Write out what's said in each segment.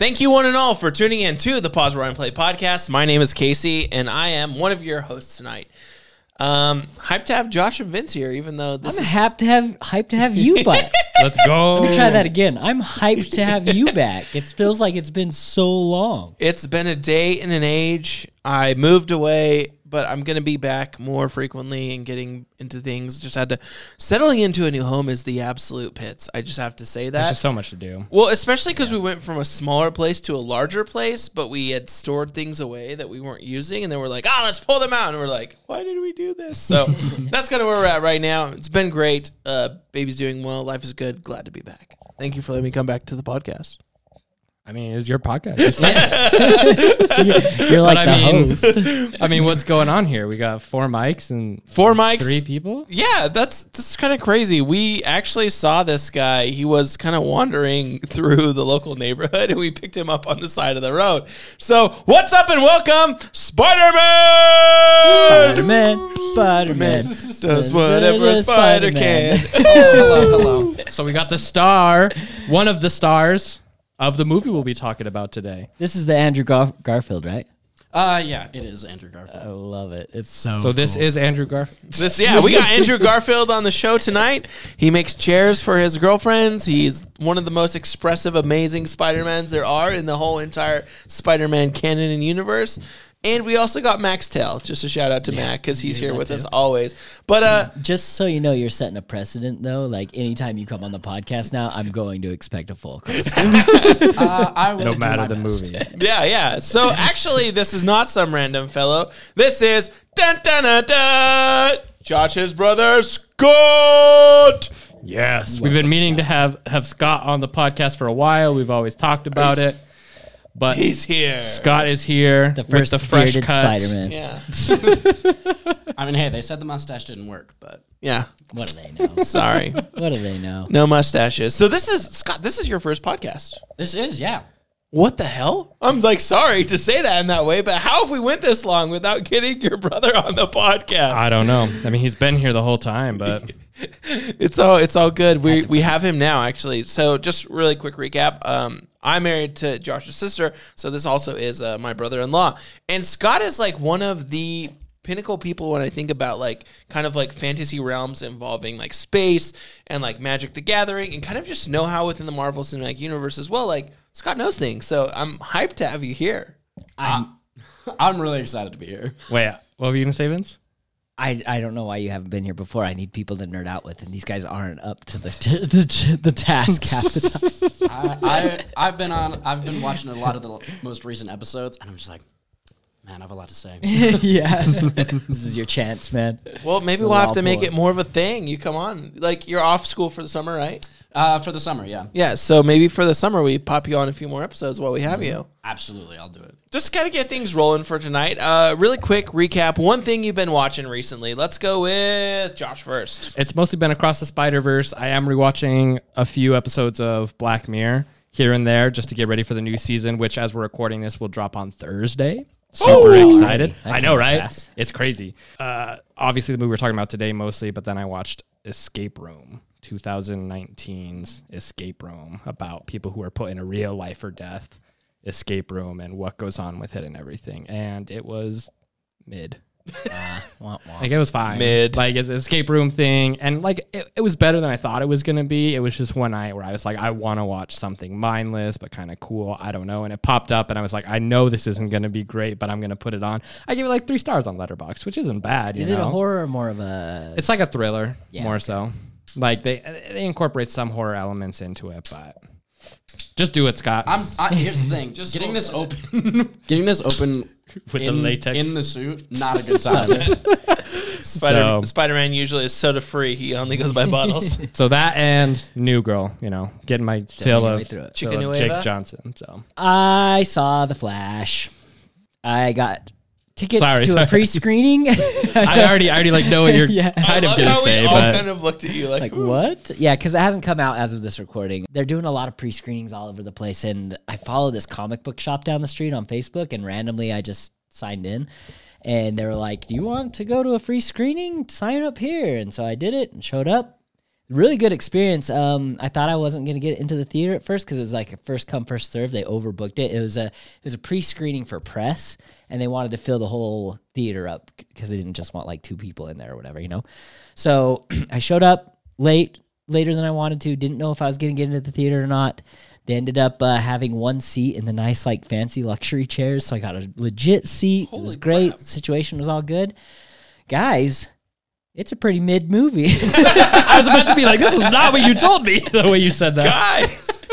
Thank you, one and all, for tuning in to the Pause Rewind Play podcast. My name is Casey, and I am one of your hosts tonight. Um, hyped to have Josh and Vince here, even though this I'm is happy to have hyped to have you back. Let's go. Let me try that again. I'm hyped to have you back. It feels like it's been so long. it's been a day and an age. I moved away, but I'm gonna be back more frequently and getting into things. Just had to settling into a new home is the absolute pits. I just have to say that. There's just so much to do. Well, especially because we went from a smaller place to a larger place, but we had stored things away that we weren't using, and then we're like, "Ah, let's pull them out." And we're like, "Why did we do this?" So that's kind of where we're at right now. It's been great. Uh, baby's doing well. Life is good. Glad to be back. Thank you for letting me come back to the podcast. I mean, it's your podcast. You started. You're like I the mean- host. I mean, what's going on here? We got four mics and Four mics. three people. Yeah, that's that's kind of crazy. We actually saw this guy. He was kind of wandering through the local neighborhood, and we picked him up on the side of the road. So, what's up and welcome, Spider Man. Spider-Man, Spider-Man. Does whatever a spider can. Oh, hello, hello. So we got the star, one of the stars of the movie we'll be talking about today. This is the Andrew Gar- Garfield, right? Uh, yeah, it is Andrew Garfield. I love it. It's so. So this is Andrew Garfield. This, yeah, we got Andrew Garfield on the show tonight. He makes chairs for his girlfriends. He's one of the most expressive, amazing Spider-Mans there are in the whole entire Spider-Man canon and universe. And we also got Max Tell. Just a shout out to Mac because he's here with us always. But uh, Just so you know, you're setting a precedent, though. Like anytime you come on the podcast now, I'm going to expect a full costume. Uh, I will No matter the best. movie. yeah, yeah. So actually, this is not some random fellow. This is dun dun dun dun. Josh's brother Scott. Yes, we've been meaning to have have Scott on the podcast for a while. We've always talked about it, but He's here. Scott is here the with first the fresh bearded cut. Spider-Man. Yeah, I mean, hey, they said the mustache didn't work, but yeah. What do they know? Sorry, what do they know? no mustaches. So this is Scott. This is your first podcast. this is yeah. What the hell? I'm like sorry to say that in that way, but how have we went this long without getting your brother on the podcast? I don't know. I mean, he's been here the whole time, but it's all it's all good. We we have him now actually. So just really quick recap. Um, I'm married to Josh's sister, so this also is uh, my brother-in-law. And Scott is like one of the pinnacle people when I think about like kind of like fantasy realms involving like space and like Magic the Gathering and kind of just know how within the Marvel Cinematic Universe as well. Like Scott knows things, so I'm hyped to have you here. I'm, I'm really excited to be here. wait, what were you gonna say, Vince? I, I don't know why you haven't been here before. I need people to nerd out with, and these guys aren't up to the the, the task half the time. I, I I've been on. I've been watching a lot of the most recent episodes, and I'm just like, man, I have a lot to say. yeah, this is your chance, man. Well, maybe we'll have I'll to make it more of a thing. You come on, like you're off school for the summer, right? Uh, for the summer, yeah, Yeah, so maybe for the summer we pop you on a few more episodes while we have you. absolutely, I'll do it. Just kind of get things rolling for tonight. Uh, really quick recap. One thing you've been watching recently. Let's go with Josh first. It's mostly been across the Spider Verse. I am rewatching a few episodes of Black Mirror here and there just to get ready for the new season, which, as we're recording this, will drop on Thursday. Super excited! That I know, right? fast. It's crazy. Uh, obviously, the movie we're talking about today mostly, but then I watched Escape Room, 2019's Escape Room, about people who are put in a real life or death escape room and what goes on with it and everything. And it was mid. Uh, wah, wah. Like it was fine. Mid. Like it's an escape room thing. And like it, it was better than I thought it was gonna be. It was just one night where I was like, I wanna watch something mindless but kind of cool. I don't know. And it popped up and I was like, I know this isn't gonna be great, but I'm gonna put it on. I give it like three stars on Letterboxd, which isn't bad. you Is it a horror or more of a? It's like a thriller, Yeah, more okay. so. Like they they incorporate some horror elements into it, but just do it, Scott. I'm. I, here's the thing: just getting this open, getting this open With the latex. in the suit, not a good sign. Spider So- Spider Man usually is soda free. He only goes by bottles. so that and New Girl, you know, getting my fill of, fill of Jake Johnson. So I saw the Flash. I got tickets Sorry, to sorry. a pre-screening. I already, I already like know what you're Yeah. kind I of love gonna how say, we all but kind of looked at you like, like what? Yeah, because it hasn't come out as of this recording. They're doing a lot of pre-screenings all over the place, and I follow this comic book shop down the street on Facebook, and randomly I just signed in, and they were like, "Do you want to go to a free screening? Sign up here." And so I did it and showed up. Really good experience. Um, I thought I wasn't gonna get into the theater at first because it was like a first come first serve. They overbooked it. It was a it was a pre screening for press, and they wanted to fill the whole theater up because they didn't just want like two people in there or whatever, you know. So I showed up late, later than I wanted to. Didn't know if I was gonna get into the theater or not. They ended up uh, having one seat in the nice, like fancy luxury chairs, so I got a legit seat. it was great. crap. Situation was all good. Guys, it's a pretty mid movie. I was about to be like, this was not what you told me. The way you said that. Guys,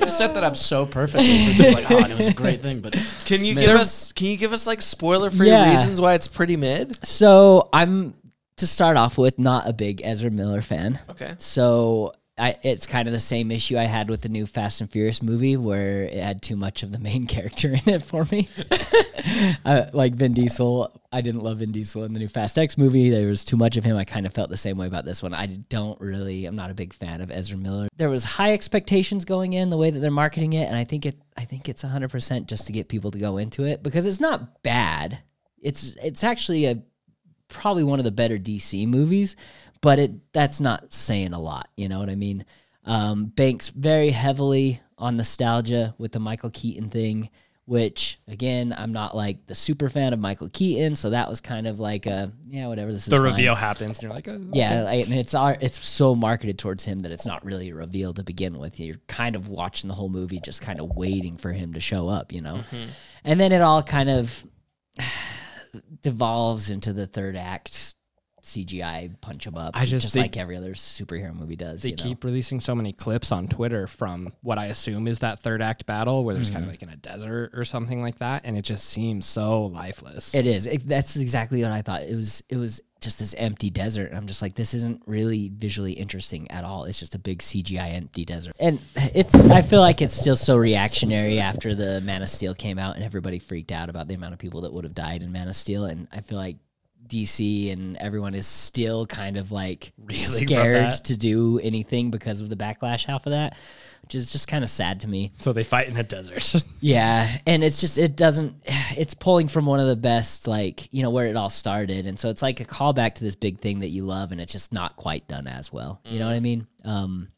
You set that up so perfectly. For like, oh, and it was a great thing, but can you Mid. give us can you give us like spoiler free Yeah. reasons why it's pretty mid? so I'm to start off with not a big Ezra Miller fan. Okay. So I, it's kind of the same issue I had with the new Fast and Furious movie, where it had too much of the main character in it for me. uh, like Vin Diesel, I didn't love Vin Diesel in the new Fast X movie. There was too much of him. I kind of felt the same way about this one. I don't really, I'm not a big fan of Ezra Miller. There was high expectations going in the way that they're marketing it, and I think it, I think it's 100 percent just to get people to go into it because it's not bad. It's it's actually a probably one of the better DC movies, but it that's not saying a lot. You know what I mean? Um, banks very heavily on nostalgia with the Michael Keaton thing, which again I'm not like the super fan of Michael Keaton, so that was kind of like a yeah whatever. This is The fine. reveal happens, and you're like, oh, Yeah, like, and it's our, it's so marketed towards him that it's not really a reveal to begin with. You're kind of watching the whole movie, just kind of waiting for him to show up, you know. And then it all kind of devolves into the third act CGI punch 'em up. I just just think- like every other superhero movie does. They you know? keep releasing so many clips on Twitter from what I assume is that third act battle where there's kind Mm-hmm. of like in a desert or something like that, and it just seems so lifeless. It is. It, that's exactly what I thought. It was. It was just this empty desert. And I'm just like, this isn't really visually interesting at all. It's just a big CGI empty desert. And it's. I feel like it's still so reactionary after the Man of Steel came out and everybody freaked out about the amount of people that would have died in Man of Steel. And I feel like DC and everyone is still kind of like from scared to do anything because of the backlash half of that, which is just kind of sad to me. so they fight in a desert. Yeah, and it's just it doesn't it's pulling from one of the best like, you know, where it all started. And so it's like a callback to this big thing that you love and it's just not quite done as well. You know what I mean? Um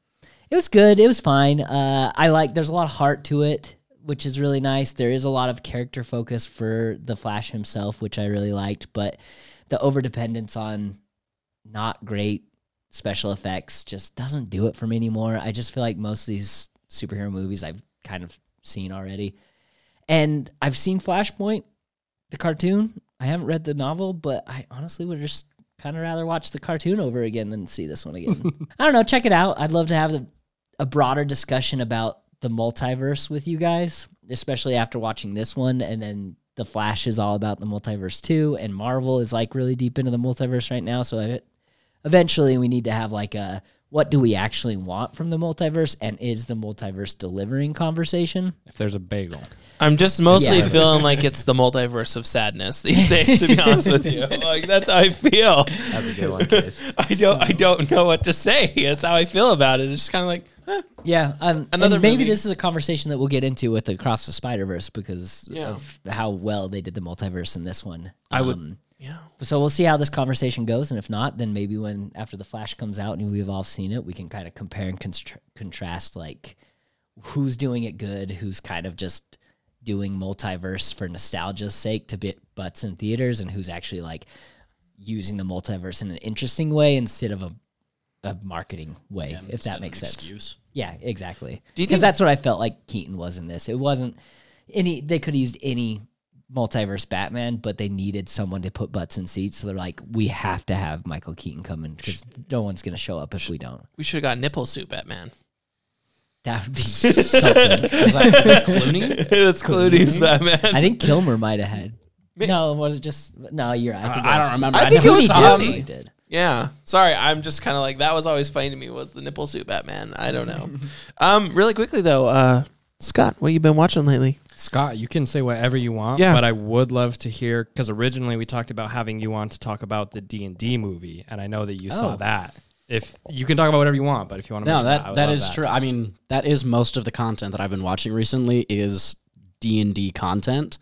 it was good. It was fine. Uh I like there's a lot of heart to it, which is really nice. There is a lot of character focus for the Flash himself, which I really liked, but the overdependence on not great special effects just doesn't do it for me anymore. I just feel like most of these superhero movies I've kind of seen already. And I've seen Flashpoint, the cartoon. I haven't read the novel, but I honestly would just kind of rather watch the cartoon over again than see this one again. I don't know. Check it out. I'd love to have the, a broader discussion about the multiverse with you guys, especially after watching this one. And then The Flash is all about the multiverse too. And Marvel is like really deep into the multiverse right now. So I, eventually we need to have like a what do we actually want from the multiverse and is the multiverse delivering conversation if there's a bagel, I'm just mostly Yeah. feeling like it's the multiverse of sadness these days. To be honest with you, like that's how I feel. that's a good one. Case. I don't. I don't know what to say. That's how I feel about it. It's just kind of like, yeah um, Another and maybe movie. this is a conversation that we'll get into with across the spider verse because Yeah. of how well they did the multiverse in this one I would- Um, yeah. so we'll see how this conversation goes and if not then maybe when after the flash comes out and we've all seen it we can kind of compare and constr- contrast like who's doing it good who's kind of just doing multiverse for nostalgia's sake to bit butts in theaters and who's actually like using the multiverse in an interesting way instead of a, a marketing way if that makes sense Excuse. yeah exactly because think- that's what i felt like keaton was in this it wasn't any they could have used any multiverse Batman, but they needed someone to put butts in seats. So they're like, we have to have Michael Keaton come in because no one's going to show up if we don't. We should have got nipple suit Batman. That would be something. Is that, is that Clooney? That's Clooney's Batman. I think Kilmer might have had. No, was it just no? You're right. I, think I it don't remember. I I think never it was saw Clooney. did. Yeah. Sorry, I'm just kind of like that was always funny to me was the nipple suit Batman. I don't know. um, really quickly though, uh, Scott, what you been watching lately? Scott, you can say whatever you want, Yeah. but I would love to hear because originally we talked about having you on to talk about the D and D movie, and I know that you saw Oh. that. If you can talk about whatever you want, but if you want to, No, mention that I would that love is true. I mean, that is most of the content that I've been watching recently is D and D content.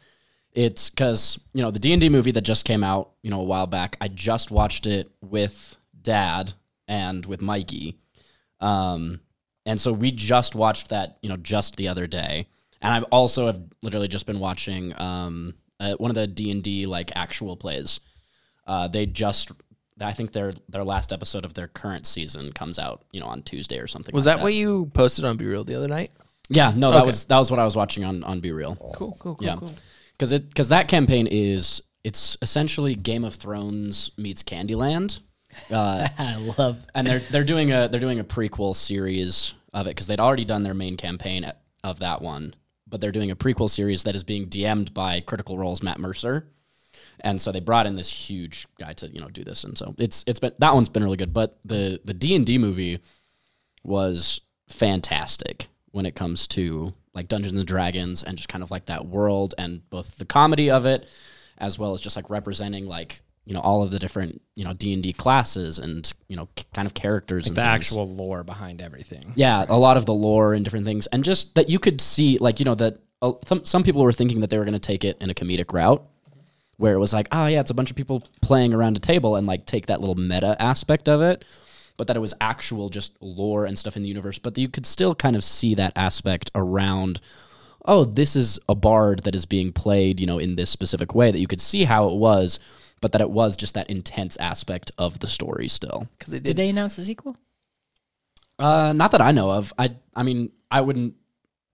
It's because you know the D and D movie that just came out, you know, a while back. I just watched it with Dad and with Mikey. Um, and so we just watched that, you know, just the other day. And I've also have literally just been watching um, uh, one of the D and D like actual plays. Uh, they just, I think their their last episode of their current season comes out, you know, on Tuesday or something. Was like that what you posted on BeReal the other night? Yeah, no, that Okay. was that was what I was watching on on BeReal. Cool, cool, cool, Yeah. cool. Because it because that campaign is it's essentially Game of Thrones meets Candyland, uh, I love. and they're they're doing a they're doing a prequel series of it because they'd already done their main campaign at, of that one, but they're doing a prequel series that is being DM'd by Critical Role's Matt Mercer, and so they brought in this huge guy to you know do this, and so it's it's been that one's been really good, but the the D and D movie was fantastic when it comes to like Dungeons and Dragons and just kind of like that world and both the comedy of it as well as just like representing like you know all of the different you know D&D classes and you know k- kind of characters and the things. actual lore behind everything. yeah a lot of the lore and different things and just that you could see like you know that uh, some, some people were thinking that they were going to take it in a comedic route where it was like oh yeah it's a bunch of people playing around a table and like take that little meta aspect of it but that it was actual just lore and stuff in the universe but you could still kind of see that aspect around oh this is a bard that is being played you know in this specific way that you could see how it was but that it was just that intense aspect of the story still Because they Did did. they announce the sequel? uh, not that I know of. I I mean, I wouldn't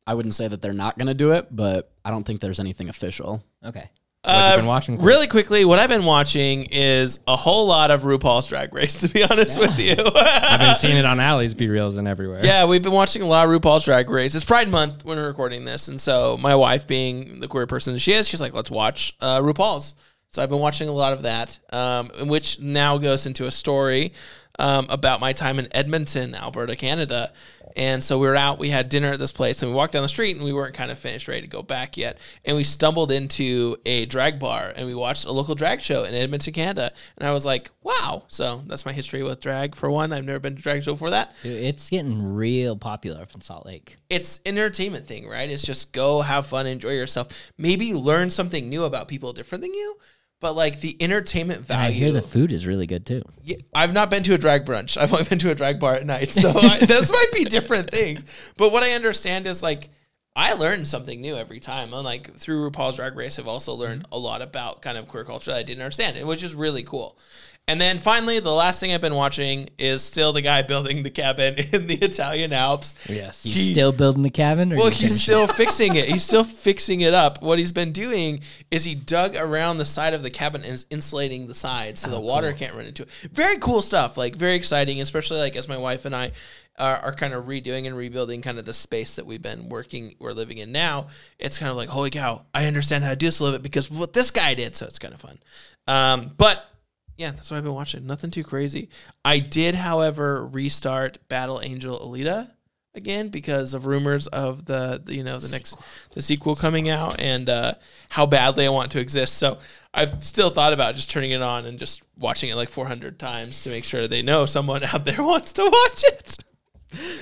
I wouldn't say that they're not going to do it, but I don't think there's anything official. Okay. What Uh, been watching? Really quickly, what I've been watching is a whole lot of RuPaul's Drag Race. To be honest with you, I've been seeing it on Alley's BeReals and everywhere. Yeah, we've been watching a lot of RuPaul's Drag Race. It's Pride Month when we're recording this, and so my wife, being the queer person she is, she's like, "Let's watch uh, RuPaul's." So I've been watching a lot of that, um, which now goes into a story um, about my time in Edmonton, Alberta, Canada. And so we were out, we had dinner at this place, and we walked down the street, and we weren't kind of finished, ready to go back yet. And we stumbled into a drag bar, and we watched a local drag show in Edmonton, Canada. And I was like, "Wow!" So that's my history with drag. For one, I've never been to drag show before that Dude, it's getting real popular up in Salt Lake. it's an entertainment thing, right? It's just go have fun, enjoy yourself, maybe learn something new about people different than you. But like the entertainment And value, I hear the food is really good too. Yeah, I've not been to a drag brunch. I've only been to a drag bar at night, so I, those might be different things. But what I understand is like I learned something new every time. And like through RuPaul's Drag Race, I've also learned mm-hmm. a lot about kind of queer culture that I didn't understand, and which is really cool. And then finally, the last thing I've been watching is still the guy building the cabin in the Italian Alps. Yes. You He- still building the cabin? Or Well, he's finished? still fixing it. He's still fixing it up. What he's been doing is he dug around the side of the cabin and is insulating the sides so oh, the water can't run into it. Very cool stuff. Like very exciting, especially like as my wife and I are, are kind of redoing and rebuilding kind of the space that we've been working, we're living in now. It's kind of like, holy cow, I understand how to do this a little bit because what this guy did. So it's kind of fun. Um, but yeah, that's what I've been watching. Nothing too crazy. I did, however, restart Battle Angel Alita again because of rumors of the, the, you know the next the sequel coming out and uh, how badly I want to exist. So I've still thought about just turning it on and just watching it like 400 times to make sure they know someone out there wants to watch it.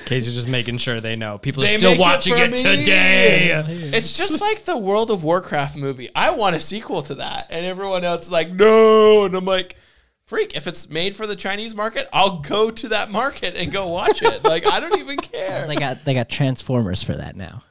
Casey's just making sure they know. People They are still make it watching for it, me. today. It's just like the World of Warcraft movie. I want a sequel to that, and everyone else is like, no, and I'm like. Freak, if it's made for the Chinese market, I'll go to that market and go watch it. Like I don't even care. They got they got Transformers for that now.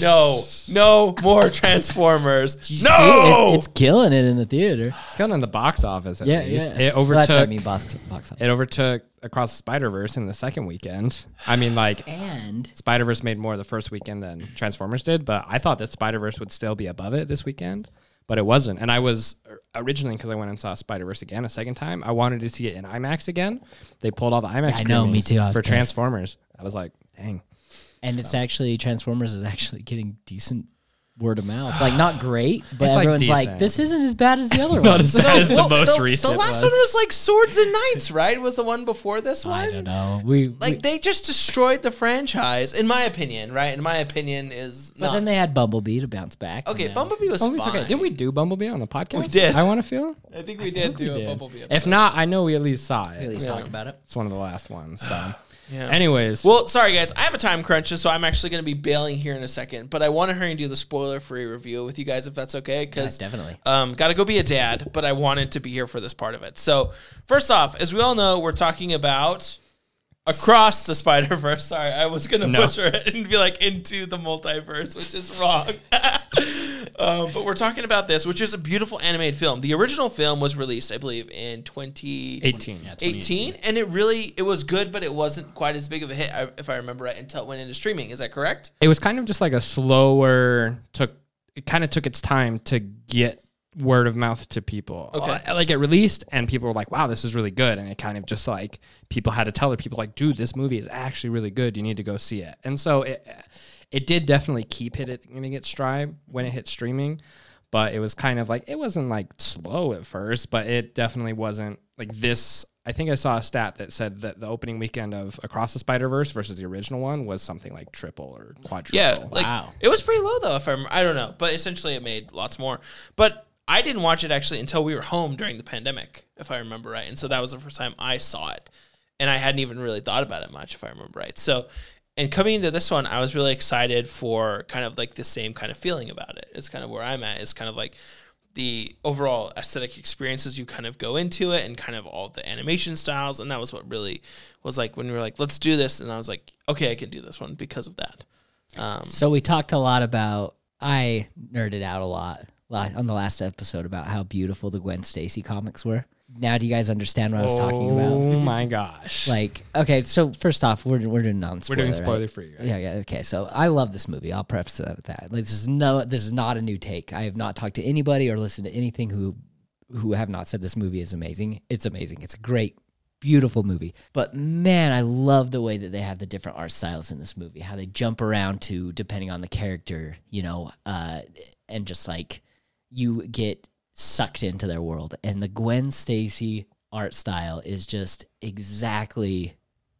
No, no more Transformers. No, see it? it's killing it in the theater. It's going in the box office at Yeah, least. yeah. It Well, that's what I overtook mean, box, box office. it overtook Across the Spider Verse in the second weekend. I mean, like And Spider Verse made more the first weekend than Transformers did, but I thought that Spider Verse would still be above it this weekend, but it wasn't. And I was originally because I went and saw Spider Verse again a second time. I wanted to see it in IMAX again. They pulled all the IMAX. I know, me too. For pissed. Transformers. I was like, dang. and it's actually Transformers is actually getting decent word of mouth. Like not great, but It's, like, everyone's like, decent. this isn't as bad as the other one. Not ones. as bad as the well, most recent. The last one was like Swords and Knights, right? Was the one before this one? I don't know. We, Like we- they just destroyed the franchise, in my opinion. Right? In my opinion, is but not then they had Bumblebee to bounce back. okay. and now- Bumblebee was oh, Bumblebee's fine. okay. Didn't we do Bumblebee on the podcast? We did. I want to feel. I think we did do a did. Bumblebee. If not, I know we at least saw it. At least talk about it. It's one of the last ones. So, Yeah. anyways, Well, sorry guys, I have a time crunch, so I'm actually going to be bailing here in a second. But I want to hurry and do the spoiler-free review with you guys, if that's okay. Yeah, Because definitely. Um, got to go be a dad, but I wanted to be here for this part of it. So, first off, as we all know, we're talking about across the Spider Verse. Sorry, I was gonna No. butcher it and be like into the multiverse, which is wrong. um, but we're talking about this, which is a beautiful animated film. The original film was released, I believe, in 2018, 18. Yeah, 2018. and it really it was good, but it wasn't quite as big of a hit, if I remember right, until it went into streaming. Is that correct? It was kind of just like a slower took. It kind of took its time to get word of mouth to people. Okay. Uh, like it released and people were like, "Wow, this is really good," and it kind of just like people had to tell other people like, "Dude, this movie is actually really good. You need to go see it." And so it it did definitely keep hitting its stride when it hit streaming, but it was kind of like it wasn't like slow at first, but it definitely wasn't like this. I think I saw a stat that said that the opening weekend of Across the Spider Verse versus the original one was something like triple or quadruple. Yeah, like Wow. it was pretty low though. If I'm, I don't know, but essentially it made lots more. But I didn't watch it actually until we were home during the pandemic, if I remember right. And so that was the first time I saw it, and I hadn't even really thought about it much, if I remember right. So, and coming into this one, I was really excited for kind of like the same kind of feeling about it. It's kind of where I'm at. Is kind of like the overall aesthetic experiences you kind of go into it and kind of all the animation styles and that was what really was like when we were like let's do this and i was like okay i can do this one because of that um, So we talked a lot about. I nerded out a lot on the last episode about how beautiful the Gwen Stacy comics were. Now, do you guys understand what I was talking about? Oh my gosh. Like, okay, so first off, we're we're doing non spoiler. We're doing spoiler free. Right? Yeah, yeah. Okay, so I love this movie. I'll preface that with that. Like, this is no, this is not a new take. I have not talked to anybody or listened to anything who who have not said this movie is amazing. It's amazing. It's a great, beautiful movie. But man, I love the way that they have the different art styles in this movie. How they jump around to depending on the character, you know, uh, and just like you get sucked into their world. And the Gwen Stacy art style is just exactly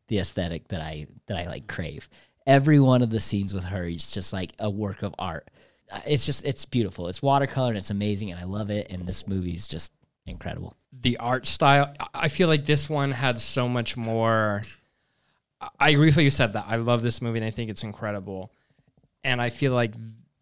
the aesthetic that I that I like crave. Every one of the scenes with her is just like a work of art. Uh, It's just it's beautiful. It's watercolor and it's amazing and I love it and this movie's just incredible. The art style. I- feel like this one had so much more. I agree with what you said. That I love this movie and I think it's incredible, and I feel like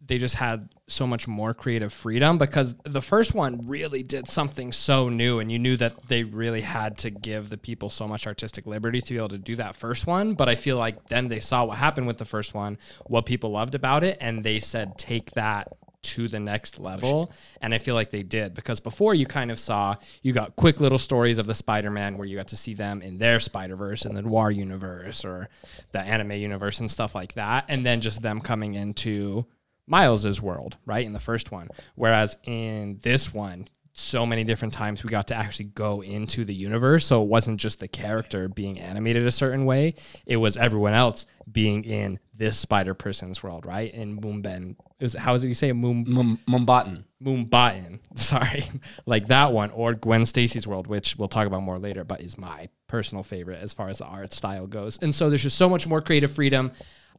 they just had so much more creative freedom because the first one really did something so new and you knew that they really had to give the people so much artistic liberty to be able to do that first one. But i feel like then they saw what happened with the first one what people loved about it and they said take that to the next level. And i feel like they did because before you kind of saw you got quick little stories of the spider-man where you got to see them in their spider-verse in the noir universe or the anime universe and stuff like that. And then just them coming into Miles's world, right? In the first one. Whereas in this one, so many different times we got to actually go into the universe. So it wasn't just the character being animated a certain way, it was everyone else being in this Spider Person's world, right? In Moonben. Is how is it you say it? Moon Mum- Mumbattan. Moonbatten. Sorry. like that one. Or Gwen Stacy's world, which we'll talk about more later, but is my personal favorite as far as the art style goes. And so there's just so much more creative freedom.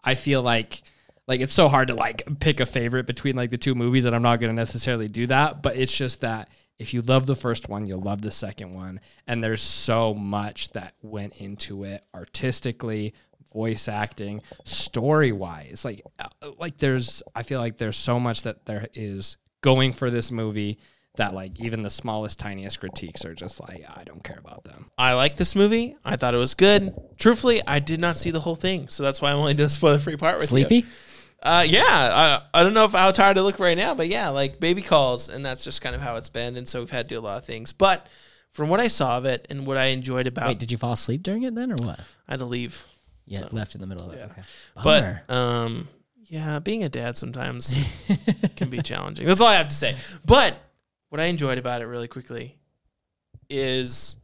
I feel like like it's so hard to like pick a favorite between like the two movies that I'm not going to necessarily do that, but it's just that if you love the first one, you'll love the second one and there's so much that went into it artistically, voice acting, story-wise. Like uh, like there's I feel like there's so much that there is going for this movie that like even the smallest tiniest critiques are just like I don't care about them. I like this movie. I thought it was good. Truthfully, I did not see the whole thing, so that's why I'm only doing this for the spoiler free part with you. Sleepy? Uh, yeah, I, I don't know if how tired I look right now, but yeah, like baby calls, and that's just kind of how it's been. And so we've had to do a lot of things. But from what I saw of it and what I enjoyed about, Wait, did you fall asleep during it then or what? I had to leave. Yeah, So- left in the middle of it. Okay. But um, yeah, being a dad sometimes can be challenging. That's all I have to say. But what I enjoyed about it really quickly is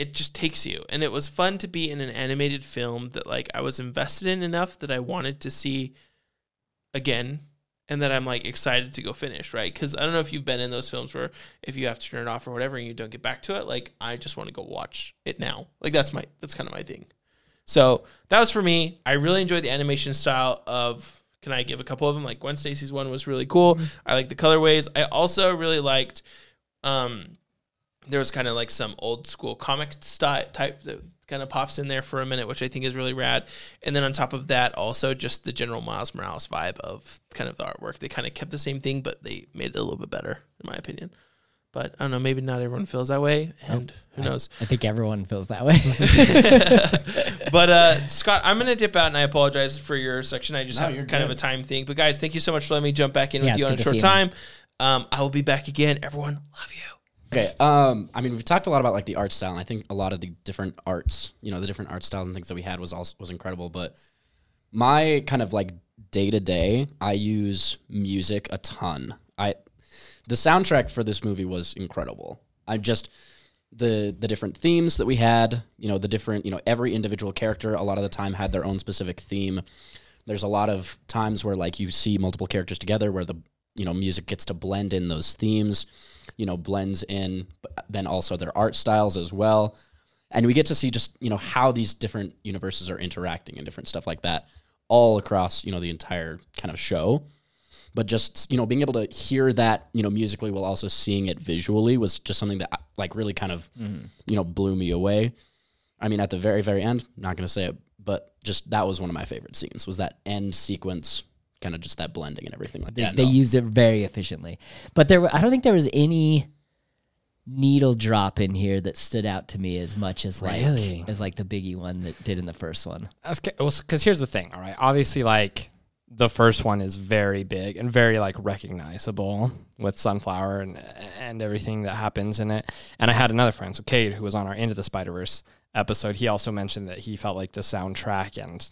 it just takes you and it was fun to be in an animated film that like I was invested in enough that I wanted to see again and that I'm like excited to go finish, right? Cuz I don't know if you've been in those films where if you have to turn it off or whatever and you don't get back to it, like I just want to go watch it now. Like that's my that's kind of my thing. So that was for me. I really enjoyed the animation style of. Can I give a couple of them? Like Gwen Stacy's one was really cool. I like the colorways. I also really liked. Um, there was kind of like some old school comic style type that kind of pops in there for a minute, which I think is really rad. And then on top of that, also just the general Miles Morales vibe of kind of the artwork. They kind of kept the same thing, but they made it a little bit better, in my opinion. but I don't know. Maybe not everyone feels that way, and who knows. I think everyone feels that way. But uh, Scott, I'm gonna dip out, and I apologize for your section. I just No, have you're kind of good. a time thing. But guys, thank you so much for letting me jump back in Yeah, with you it's on a short time. Um, I will be back again. Everyone, love you. Okay. Um, I mean, we've talked a lot about like the art style, and I think a lot of the different arts, you know, the different art styles and things that we had was also was incredible. But my kind of like day to day, I use music a ton. I the soundtrack for this movie was incredible. I just the the different themes that we had, you know, the different, you know, every individual character a lot of the time had their own specific theme. There's a lot of times where like you see multiple characters together where the you know music gets to blend in those themes, you know, blends in then also their art styles as well. And we get to see just, you know, how these different universes are interacting and different stuff like that all across, you know, the entire kind of show but just you know being able to hear that you know musically while also seeing it visually was just something that like really kind of you know blew me away i mean at the very very end not going to say it but just that was one of my favorite scenes was that end sequence kind of just that blending and everything like They, that they used it very efficiently. But there, were- I don't think there was any needle drop in here that stood out to me as much as like Really? as like the biggie one that did in the first one. because here's the thing all right obviously like the first one is very big and very like recognizable with sunflower and and everything that happens in it and i had another friend so Cade, who was on our into the spider-verse episode he also mentioned that he felt like the soundtrack and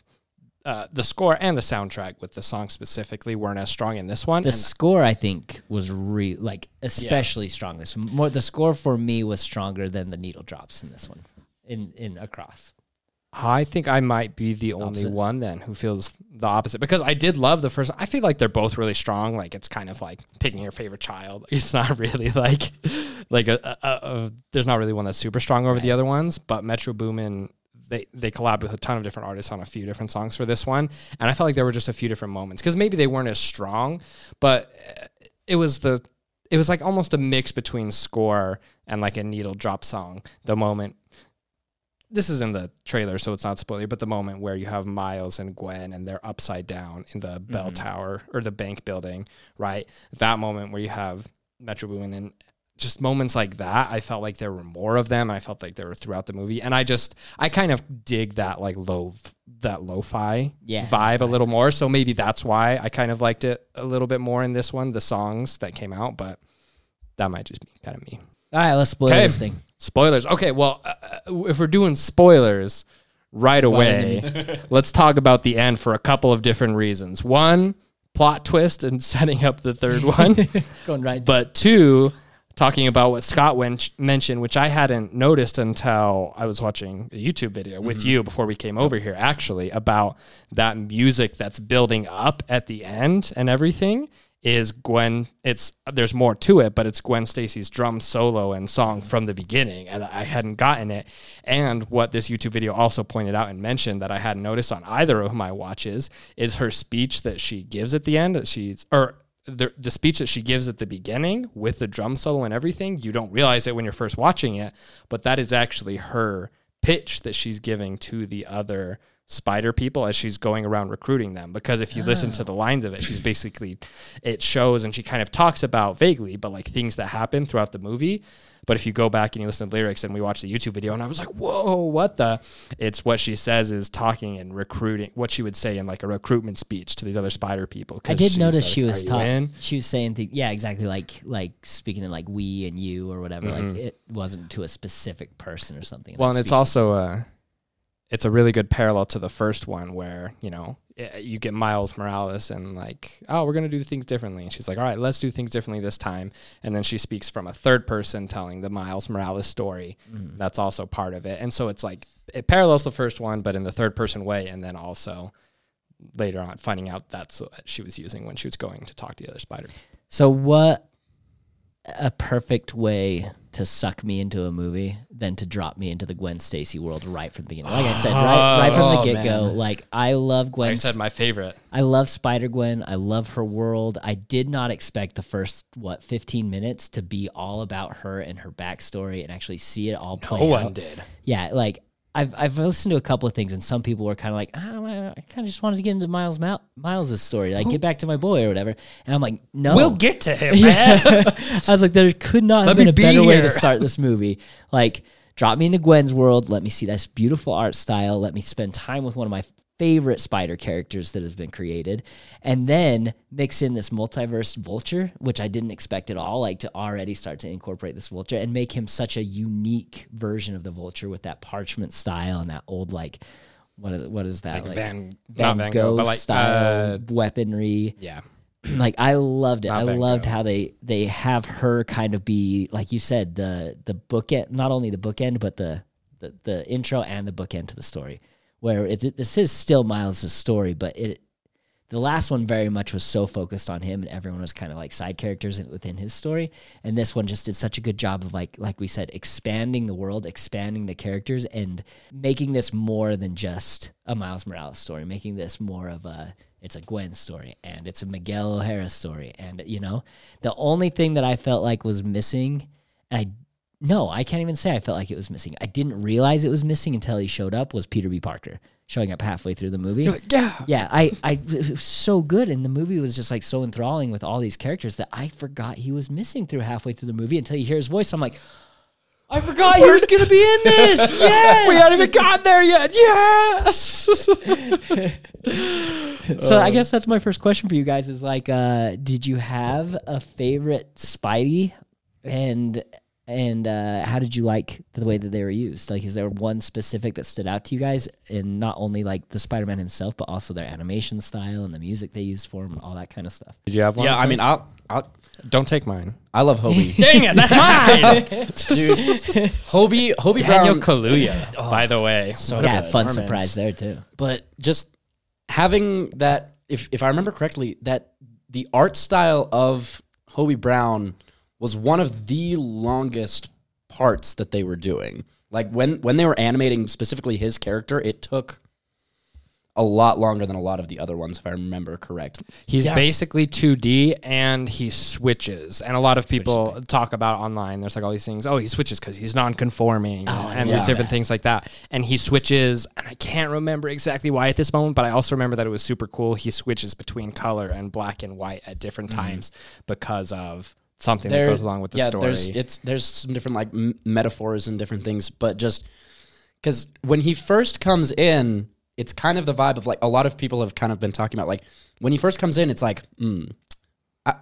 uh, the score and the soundtrack with the song specifically weren't as strong in this one The and score, I think, was re like especially strong. This more the score for me was stronger than the needle drops in this one, in in across. I think I might be the only Opposite. one then who feels the opposite because I did love the first. I feel like they're both really strong. Like it's kind of like picking your favorite child. It's not really like like a, a, a, there's not really one that's super strong over the other ones. But Metro Boomin they they collabed with a ton of different artists on a few different songs for this one, and I felt like there were just a few different moments because maybe they weren't as strong, but uh, it was the it was like almost a mix between score and like a needle drop song. The moment this is in the trailer, so it's not spoiler, but the moment where you have Miles and Gwen and they're upside down in the bell tower or the bank building, right? That moment where you have Metro Boomin and just moments like that, I felt like there were more of them. And I felt like they were throughout the movie, and I just I kind of dig that like low that lo-fi Yeah. vibe a little more. So maybe that's why I kind of liked it a little bit more in this one, the songs that came out, but that might just be kind of me. All right, let's spoil Okay. this thing. Spoilers. Okay, well, uh, uh, if we're doing spoilers right away, let's talk about the end for a couple of different reasons. One, plot twist and setting up the third one. Going right. but two, talking about what Scott wen- mentioned, which I hadn't noticed until I was watching a YouTube video with mm-hmm. you before we came over here, actually, about that music that's building up at the end and everything. Is Gwen? It's there's more to it, but it's Gwen Stacy's drum solo and song from the beginning, and I hadn't gotten it. And what this YouTube video also pointed out and mentioned that I hadn't noticed on either of my watches is her speech that she gives at the end. That she's or the, the speech that she gives at the beginning with the drum solo and everything, you don't realize it when you're first watching it, but that is actually her pitch that she's giving to the other spider people as she's going around recruiting them. Because if you listen to the lines of it, she's basically, it shows and she kind of talks about vaguely, but like things that happen throughout the movie. But if you go back and you listen to the lyrics and we watch the YouTube video, and I was like, whoa, what the? It's what she says is talking and recruiting, what she would say in like a recruitment speech to these other spider people. i did notice like, she was talking. She was saying, yeah, exactly, like like speaking in like we and you or whatever. Like it wasn't to a specific person or something. Mm-hmm. Well, and it's also a, it's a really good parallel to the first one where you know eh, you get Miles Morales and like, oh, we're gonna do things differently, and she's like, all right, let's do things differently this time, and then she speaks from a third person telling the Miles Morales story. That's also part of it, and so it's like it parallels the first one, but in the third person way, and then also later on finding out that's what she was using when she was going to talk to the other spiders. So what a perfect way to suck me into a movie than to drop me into the Gwen Stacy world right from the beginning. Like I said, oh, right, right from the Oh, get go. man. Like I love Gwen. Like I said, my favorite. I love Spider Gwen. I love her world. I did not expect the first what 15 minutes to be all about her and her backstory and actually see it all play No one out. did. Yeah, like I've I've listened to a couple of things, and some people were kind of like, oh, I, I kind of just wanted to get into Miles Mal- Miles's story, like get back to my boy or whatever. And I'm like, no, We'll get to him, man. I was like, there could not have Let been a be better way to start this movie. Like, drop me into Gwen's world. Let me see this beautiful art style. Let me spend time with one of my favorite spider characters that has been created. And then mix in this multiverse vulture, which I didn't expect at all, like to already start to incorporate this vulture and make him such a unique version of the vulture with that parchment style and that old, like, what is, what is that? Like Van- Van not Van Gogh Gogh, like, style uh, weaponry yeah. like I loved it. Not I Van loved how they they have her kind of be like you said the the bookend, not only the bookend but the the, the intro and the bookend to the story. Where it, this is still Miles' story, but it the last one very much was so focused on him and everyone was kind of like side characters within his story. And this one just did such a good job of like like we said expanding the world expanding the characters and making this more than just a miles morales story making this more of a it's a gwen story and it's a miguel o'hara story. And you know the only thing that i felt like was missing and i no i can't even say i felt like it was missing i didn't realize it was missing until he showed up was peter b parker showing up halfway through the movie yeah. yeah, I, I, it was so good, and the movie was just like so enthralling with all these characters that I forgot he was missing through halfway through the movie until you hear his voice. I'm like, I forgot he was gonna be in this. Yes, We haven't even gotten there yet. Yes. So I guess that's my first question for you guys: is like, uh, did you have a favorite Spidey, and and uh, how did you like the way that they were used? Like, is there one specific that stood out to you guys, and not only like the Spider-Man himself, but also their animation style and the music they used for him, and all that kind of stuff? Did you have one? Yeah, I mean, I'll, I'll, don't take mine. I love Hobie. Dang it, that's mine. Dude, Hobie, Hobie Daniel Brown. Kaluuya, by the way. So yeah, good. fun Mermaids. surprise there too. but just having that if if I remember correctly, that the art style of Hobie Brown was one of the longest parts that they were doing. Like when when they were animating specifically his character, it took a lot longer than a lot of the other ones, if I remember correct. He's basically 2D and he switches. And a lot of people talk about online. There's like all these things. Oh, he switches because he's non-conforming, oh, and there's yeah. different things like that. And he switches, and I can't remember exactly why at this moment, but I also remember that it was super cool. He switches between color and black and white at different mm-hmm. times because of something that goes along with the yeah, story. There's it's there's some different like m- metaphors and different things, but just because when he first comes in, it's kind of the vibe of like a lot of people have kind of been talking about like when he first comes in, it's like, hmm,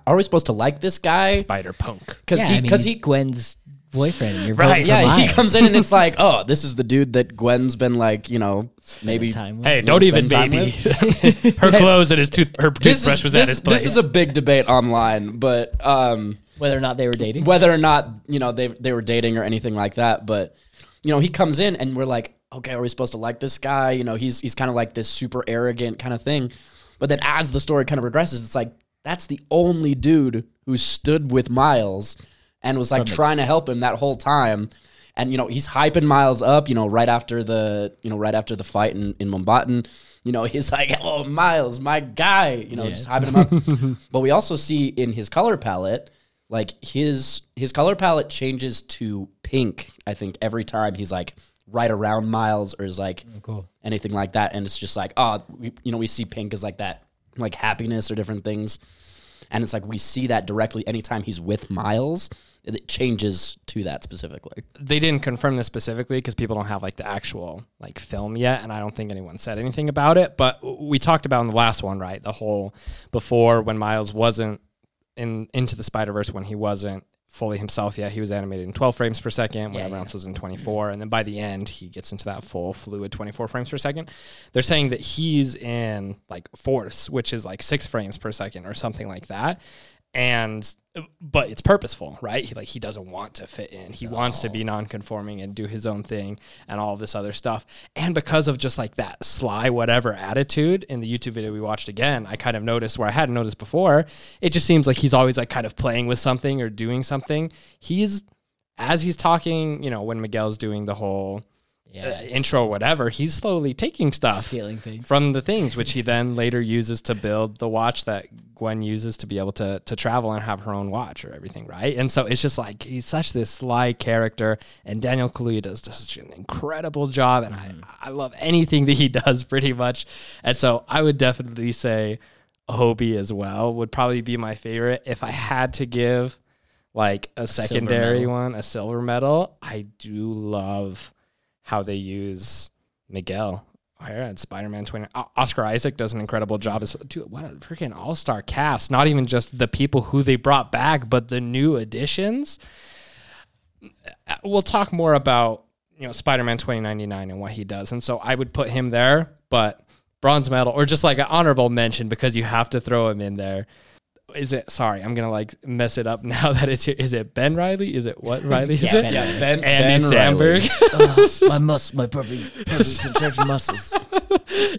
are we supposed to like this guy? Spider Punk. Because yeah, he I mean, because he. Gwen's boyfriend. You're Right, voting for Yeah, he comes in and it's like, oh, this is the dude that Gwen's been like, you know, maybe. time with. Hey, don't even spend baby. her clothes and his tooth, her toothbrush is, was this, at his place. this is a big debate online, but um, whether or not they were dating. whether or not you know they they were dating or anything like that. But you know, he comes in and we're like, okay, are we supposed to like this guy? You know, he's he's kind of like this super arrogant kind of thing. But then as the story kind of progresses, it's like that's the only dude who stood with Miles and was like trying to help him that whole time. And you know, he's hyping Miles up. You know, right after the you know right after the fight in in Mumbattan. You know, he's like, "Oh, Miles, my guy." You know, just hyping him up. but we also see in his color palette like his his color palette changes to pink i think every time he's like right around miles or is like oh, anything like that. And it's just like oh we, you know we see pink as like that like happiness or different things. And it's like we see that directly anytime he's with miles. It changes to that specifically. They didn't confirm this specifically because people don't have like the actual like film yet and i don't think anyone said anything about it. But we talked about in the last one right? The whole before when miles wasn't in into the spider verse when he wasn't fully himself yet. He was animated in 12 frames per second when everyone else was in 24 and then by the end he gets into that full fluid 24 frames per second. They're saying that he's in like force which is like six frames per second or something like that and but it's purposeful right? He like he doesn't want to fit in. He wants to be non-conforming and do his own thing and all of this other stuff. And because of just like that sly whatever attitude in the youtube video we watched again i kind of noticed where i hadn't noticed before it just seems like he's always like kind of playing with something or doing something. He's as he's talking you know when miguel's doing the whole Yeah. Uh, intro or whatever, he's slowly taking stuff Stealing things. from the things, which he then later uses to build the watch that Gwen uses to be able to to travel and have her own watch or everything, right? And so it's just like he's such this sly character, and Daniel Kaluuya does such an incredible job, and I mm-hmm. I love anything that he does pretty much, and so I would definitely say Hobie as well would probably be my favorite if I had to give like a, secondary one, a silver medal. I do love how they use Miguel O'Hara and Spider Man 20. O- Oscar Isaac does an incredible job. As, dude, what a freaking all star cast. Not even just the people who they brought back, but the new additions. We'll talk more about you know Spider Man 2099 and what he does. And so I would put him there, but bronze medal or just like an honorable mention because you have to throw him in there. Is it sorry? I'm gonna like mess it up now that it's here. Is it Ben Reilly? Is it what Reilly? Is Yeah, it Ben Reilly. Ben, Andy Ben Reilly. Samberg? Oh, my mus, my perfect, perfect contraction muscles,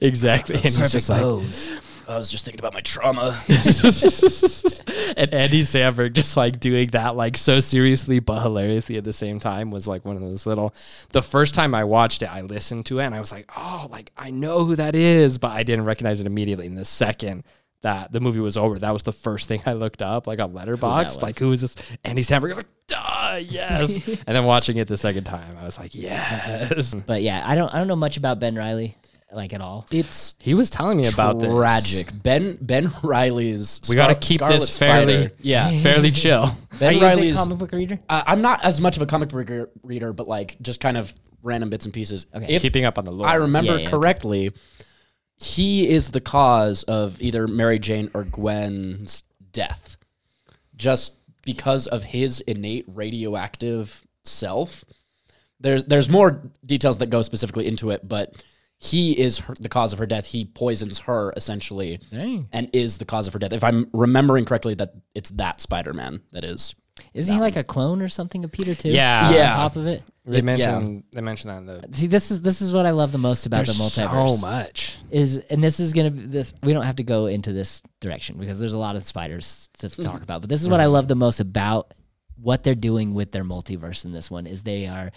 exactly. And perfect just like, pose. I was just thinking about my trauma. and Andy Samberg just like doing that like so seriously but hilariously at the same time was like one of those little. The first time I watched it, I listened to it and I was like, oh, like I know who that is, but I didn't recognize it immediately. And the second that the movie was over, that was the first thing I looked up, like on Letterboxd, like who is this? Andy Samberg. I was like, duh, yes. and then watching it the second time, I was like, yes. But yeah, I don't, I don't know much about Ben Reilly, like at all. It's He was telling me about this. tragic. Ben Ben Reilly's. We got to keep Scarlet this fairly, Spider- Yeah, fairly chill. Are Ben you a big Reilly's. comic book reader? Uh, I'm not as much of a comic book reader, reader, but like just kind of random bits and pieces. Okay. If Keeping up on the lore. I remember Yeah, yeah, okay. correctly, he is the cause of either Mary Jane or Gwen's death, just because of his innate radioactive self. There's there's more details that go specifically into it, but he is her, the cause of her death. He poisons her essentially, Dang. and is the cause of her death. If I'm remembering correctly, that it's that Spider Man that is. Isn't he like a clone or something of Peter too? Yeah. Yeah. On top of it. They Yeah. mentioned they mentioned that in the See, this is this is what I love the most about There's the multiverse. so much. is and this is gonna be this we don't have to go into this direction because there's a lot of spiders to talk about but this is what i love the most about what they're doing with their multiverse in this one is they are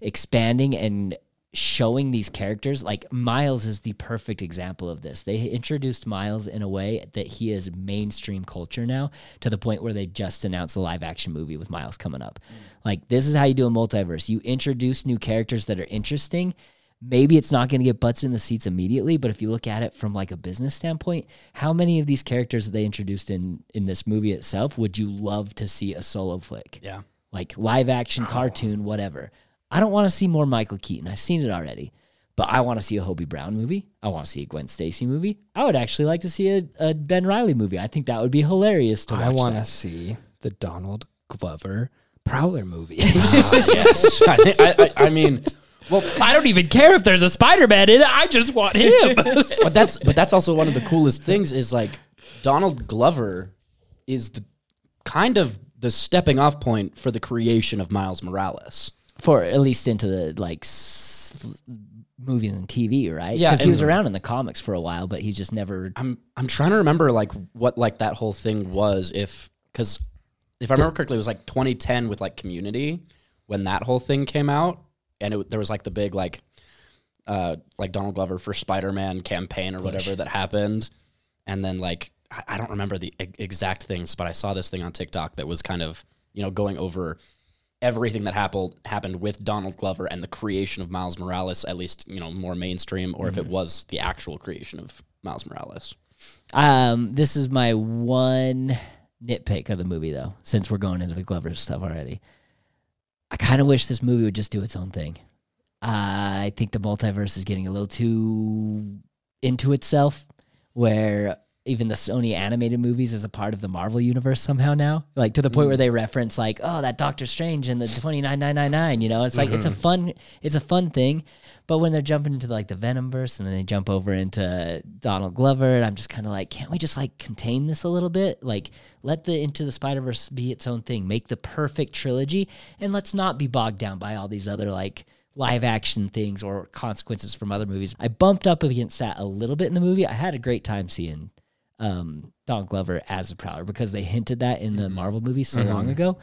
expanding and showing these characters like miles is the perfect example of this. They introduced miles in a way that he is mainstream culture now to the point where they just announced a live action movie with miles coming up. Mm. Like this is how you do a multiverse. You introduce new characters that are interesting. Maybe it's not going to get butts in the seats immediately but if you look at it from like a business standpoint how many of these characters that they introduced in in this movie itself would you love to see a solo flick? Yeah. like live action cartoon whatever i don't want to see more michael keaton i've seen it already but i want to see a hobie brown movie i want to see a gwen stacy movie i would actually like to see a, a ben reilly movie i think that would be hilarious to watch I want to see the Donald Glover Prowler movie. yes. I, I, I, I mean, well, I don't even care if there's a Spider-Man in it. I just want him. but that's but that's also one of the coolest things is like Donald Glover is the kind of the stepping off point for the creation of Miles Morales. For at least into the like s- movies and TV, right? Yeah, because he was around in the comics for a while, but he just never. I'm I'm trying to remember like what like that whole thing was if because if I remember correctly, it was like 2010 with like Community when that whole thing came out, and it, there was like the big like uh like Donald Glover for Spider Man campaign or whatever that happened, and then like I, I don't remember the e- exact things, but I saw this thing on TikTok that was kind of you know going over everything that happened happened with Donald Glover and the creation of Miles Morales, at least you know more mainstream, or if it was the actual creation of Miles Morales. Um, this is my one nitpick of the movie, though. Since we're going into the Glover stuff already, I kind of wish this movie would just do its own thing. I think the multiverse is getting a little too into itself, where even the Sony animated movies is a part of the Marvel universe somehow now. Like to the point where they reference like, oh, that Doctor Strange and the twenty nine nine nine nine. You know, it's like it's a mm-hmm. fun, it's a fun thing. But when they're jumping into like the Venomverse and then they jump over into Donald Glover, and I'm just kind of like, can't we just like contain this a little bit? Like, let the Into the Spider Verse be its own thing, make the perfect trilogy, and let's not be bogged down by all these other like live action things or consequences from other movies. I bumped up against that a little bit in the movie. I had a great time seeing um, Donald Glover as a Prowler because they hinted that in the mm-hmm. Marvel movie so long mm-hmm. ago.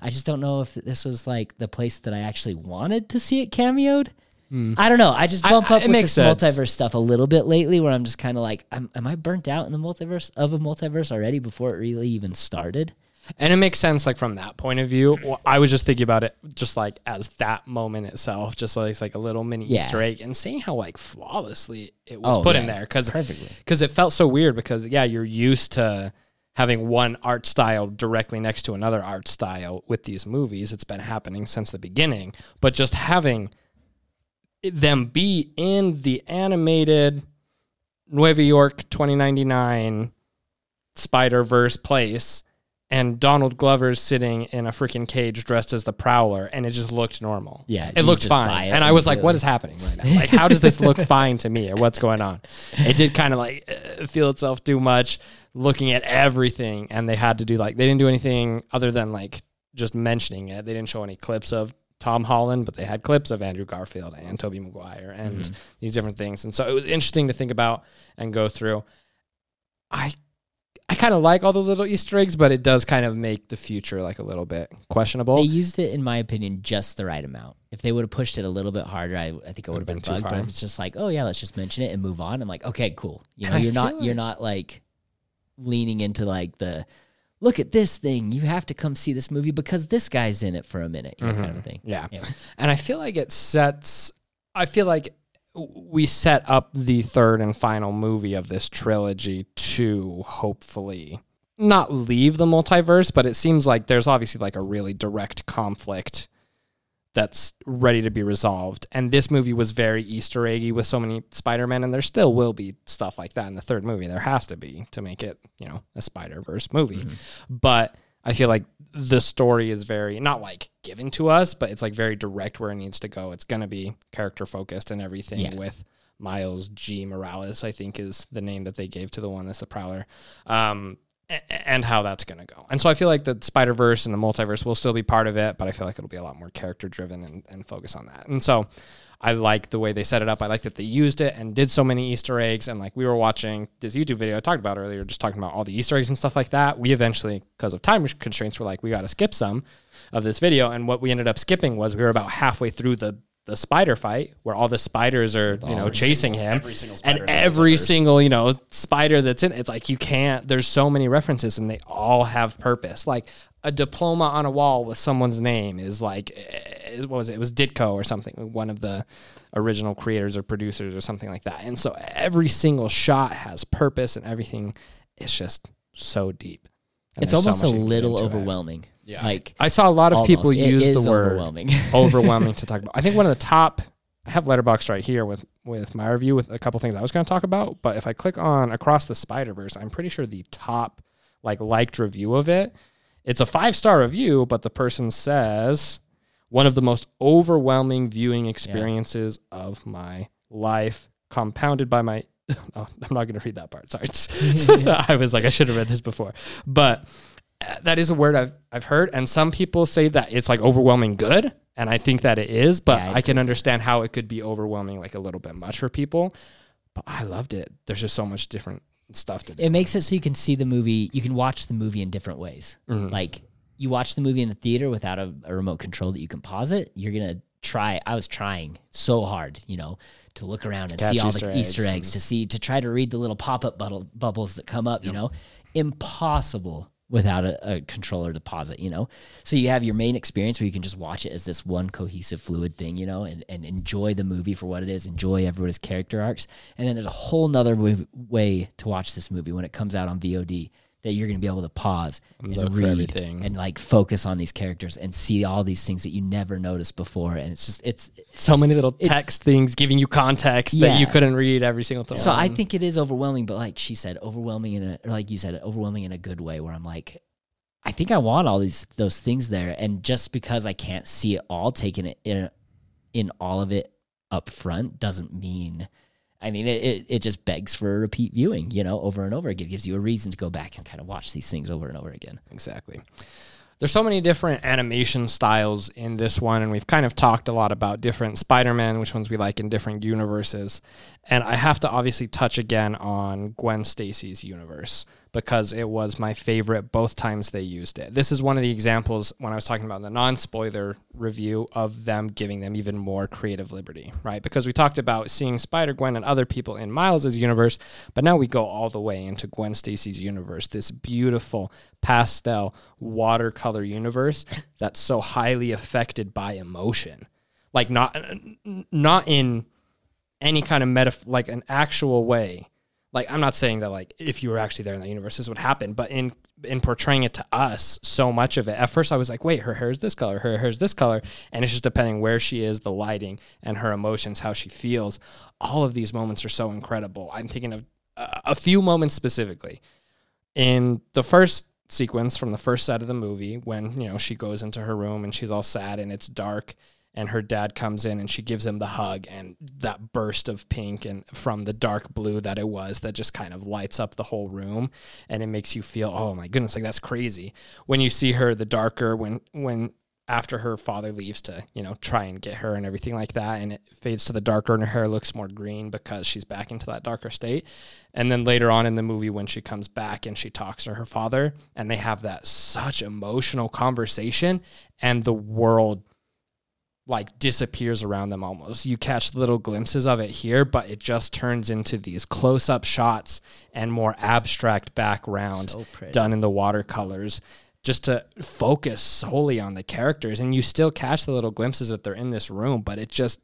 I just don't know if this was like the place that I actually wanted to see it cameoed. Hmm. I don't know. I just I- bump I- up it with this sense. multiverse stuff a little bit lately, where I'm just kind of like, am, am I burnt out in the multiverse of a multiverse already before it really even started? And it makes sense, like from that point of view. Well, I was just thinking about it, just like as that moment itself, just like it's like a little mini Yeah. Easter egg, and seeing how like flawlessly it was Oh, put in there, because because it felt so weird. Because yeah, you're used to having one art style directly next to another art style with these movies. It's been happening since the beginning, but just having them be in the animated Nueva York 2099 Spider Verse place, and Donald Glover's sitting in a freaking cage dressed as the Prowler, and it just looked normal. Yeah, it looked fine, it and I was like, "What is happening right now? Like, how does this look fine to me, or what's going on?" It did kind of like uh, feel itself too much, looking at everything, and they had to do like they didn't do anything other than like just mentioning it. They didn't show any clips of Tom Holland, but they had clips of Andrew Garfield and Tobey Maguire and Mm-hmm. these different things. And so it was interesting to think about and go through. I I kind of like all the little Easter eggs, but it does kind of make the future like a little bit questionable. They used it, in my opinion, just the right amount. If they would have pushed it a little bit harder, I, I think it would have been, been too bugged. But if it's just like, oh yeah, let's just mention it and move on, I'm like, okay, cool. You And know, I you're not feel you're like- not like leaning into like the look at this thing. You have to come see this movie because this guy's in it for a minute, you know, kind mm-hmm. of thing. Yeah. Yeah. And I feel like it sets, I feel like we set up the third and final movie of this trilogy to hopefully not leave the multiverse, but it seems like there's obviously like a really direct conflict that's ready to be resolved. And this movie was very Easter eggy with so many Spider-Man, and there still will be stuff like that in the third movie. There has to be to make it, you know, a Spider-Verse movie. Mm-hmm. But I feel like the story is very not like given to us, but it's like very direct where it needs to go. It's gonna be character focused and everything Yeah. with Miles G. Morales, I think is the name that they gave to the one that's the Prowler. Um, and how that's going to go. And so I feel like the Spider Verse and the multiverse will still be part of it, but I feel like it'll be a lot more character driven and, and focus on that. And so I like the way they set it up. I like that they used it and did so many Easter eggs. And like we were watching this YouTube video I talked about earlier, just talking about all the Easter eggs and stuff like that. We eventually, because of time constraints, were like, we got to skip some of this video. And what we ended up skipping was we were about halfway through the the spider fight where all the spiders are you know chasing him. every single spider and every multiverse. single you know spider that's in it's like you can't there's so many references and they all have purpose. Like a diploma on a wall with someone's name is like eh, what was it? It was ditko or something one of the original creators or producers or something like that. And so every single shot has purpose and everything is just so deep And It's there's so almost a much you can get little into it. overwhelming. Yeah. Like I saw a lot of people almost. It use the word overwhelming. overwhelming to talk about. I think one of the top. I have Letterboxd right here with with my review with a couple things I was going to talk about. But if I click on Across the Spider Verse, I'm pretty sure the top like liked review of it. It's a five star review, but the person says one of the most overwhelming viewing experiences of my life, compounded by my. Oh, I'm not going to read that part. Sorry, I was like I should have read this before, but uh, that is a word I've I've heard, and some people say that it's like overwhelming good, and I think that it is, but Yeah, I I can understand how it could be overwhelming, like a little bit much for people. But I loved it. There's just so much different stuff to do. it makes it so you can see the movie you can watch the movie in different ways Mm-hmm. like you watch the movie in the theater without a, a remote control that you can pause it you're gonna try i was trying so hard you know to look around and Catch see all Easter the easter eggs eggs to see to try to read the little pop-up bubble, bubbles that come up you know? Impossible without a, a controller deposit, you know? So you have your main experience where you can just watch it as this one cohesive fluid thing you know and, and enjoy the movie for what it is enjoy everybody's character arcs. And then there's a whole nother way, way to watch this movie when it comes out on vod that you're going to be able to pause and, look read everything. and like focus on these characters and see all these things that you never noticed before and it's just it's so many little text things giving you context that you couldn't read every single time. so I think it is overwhelming, but like she said, overwhelming in a or like you said, overwhelming in a good way. Where I'm like, I think I want all these those things there, and just because I can't see it all, taking it in in all of it up front doesn't mean. I mean, it, it, it just begs for repeat viewing, you know, over and over again. It gives you a reason to go back and kind of watch these things over and over again. Exactly. There's so many different animation styles in this one, and we've kind of talked a lot about different Spider-Man, which ones we like in different universes. And I have to obviously touch again on Gwen Stacy's universe because it was my favorite both times they used it. This is one of the examples when I was talking about the non spoiler review of them giving them even more creative liberty, right? Because we talked about seeing Spider Gwen and other people in Miles's universe, but now we go all the way into Gwen Stacy's universe, this beautiful pastel watercolor universe that's so highly affected by emotion. Like not not in any kind of meta like an actual way like I'm not saying that like if you were actually there in that universe this would happen, but in in portraying it to us, so much of it. At first, I was like, wait, her hair is this color, her hair is this color, and it's just depending where she is, the lighting, and her emotions, how she feels. All of these moments are so incredible. I'm thinking of uh, a few moments specifically in the first sequence from the first set of the movie when you know she goes into her room and she's all sad and it's dark and her dad comes in and she gives him the hug and that burst of pink and from the dark blue that it was that just kind of lights up the whole room and it makes you feel oh my goodness like that's crazy. When you see her the darker when when after her father leaves to you know try and get her and everything like that and it fades to the darker and her hair looks more green because she's back into that darker state. And then later on in the movie when she comes back and she talks to her father and they have that such emotional conversation and the world like disappears around them almost. You catch little glimpses of it here, but it just turns into these close up shots and more abstract background So done in the watercolors just to focus solely on the characters. And you still catch the little glimpses that they're in this room, but it just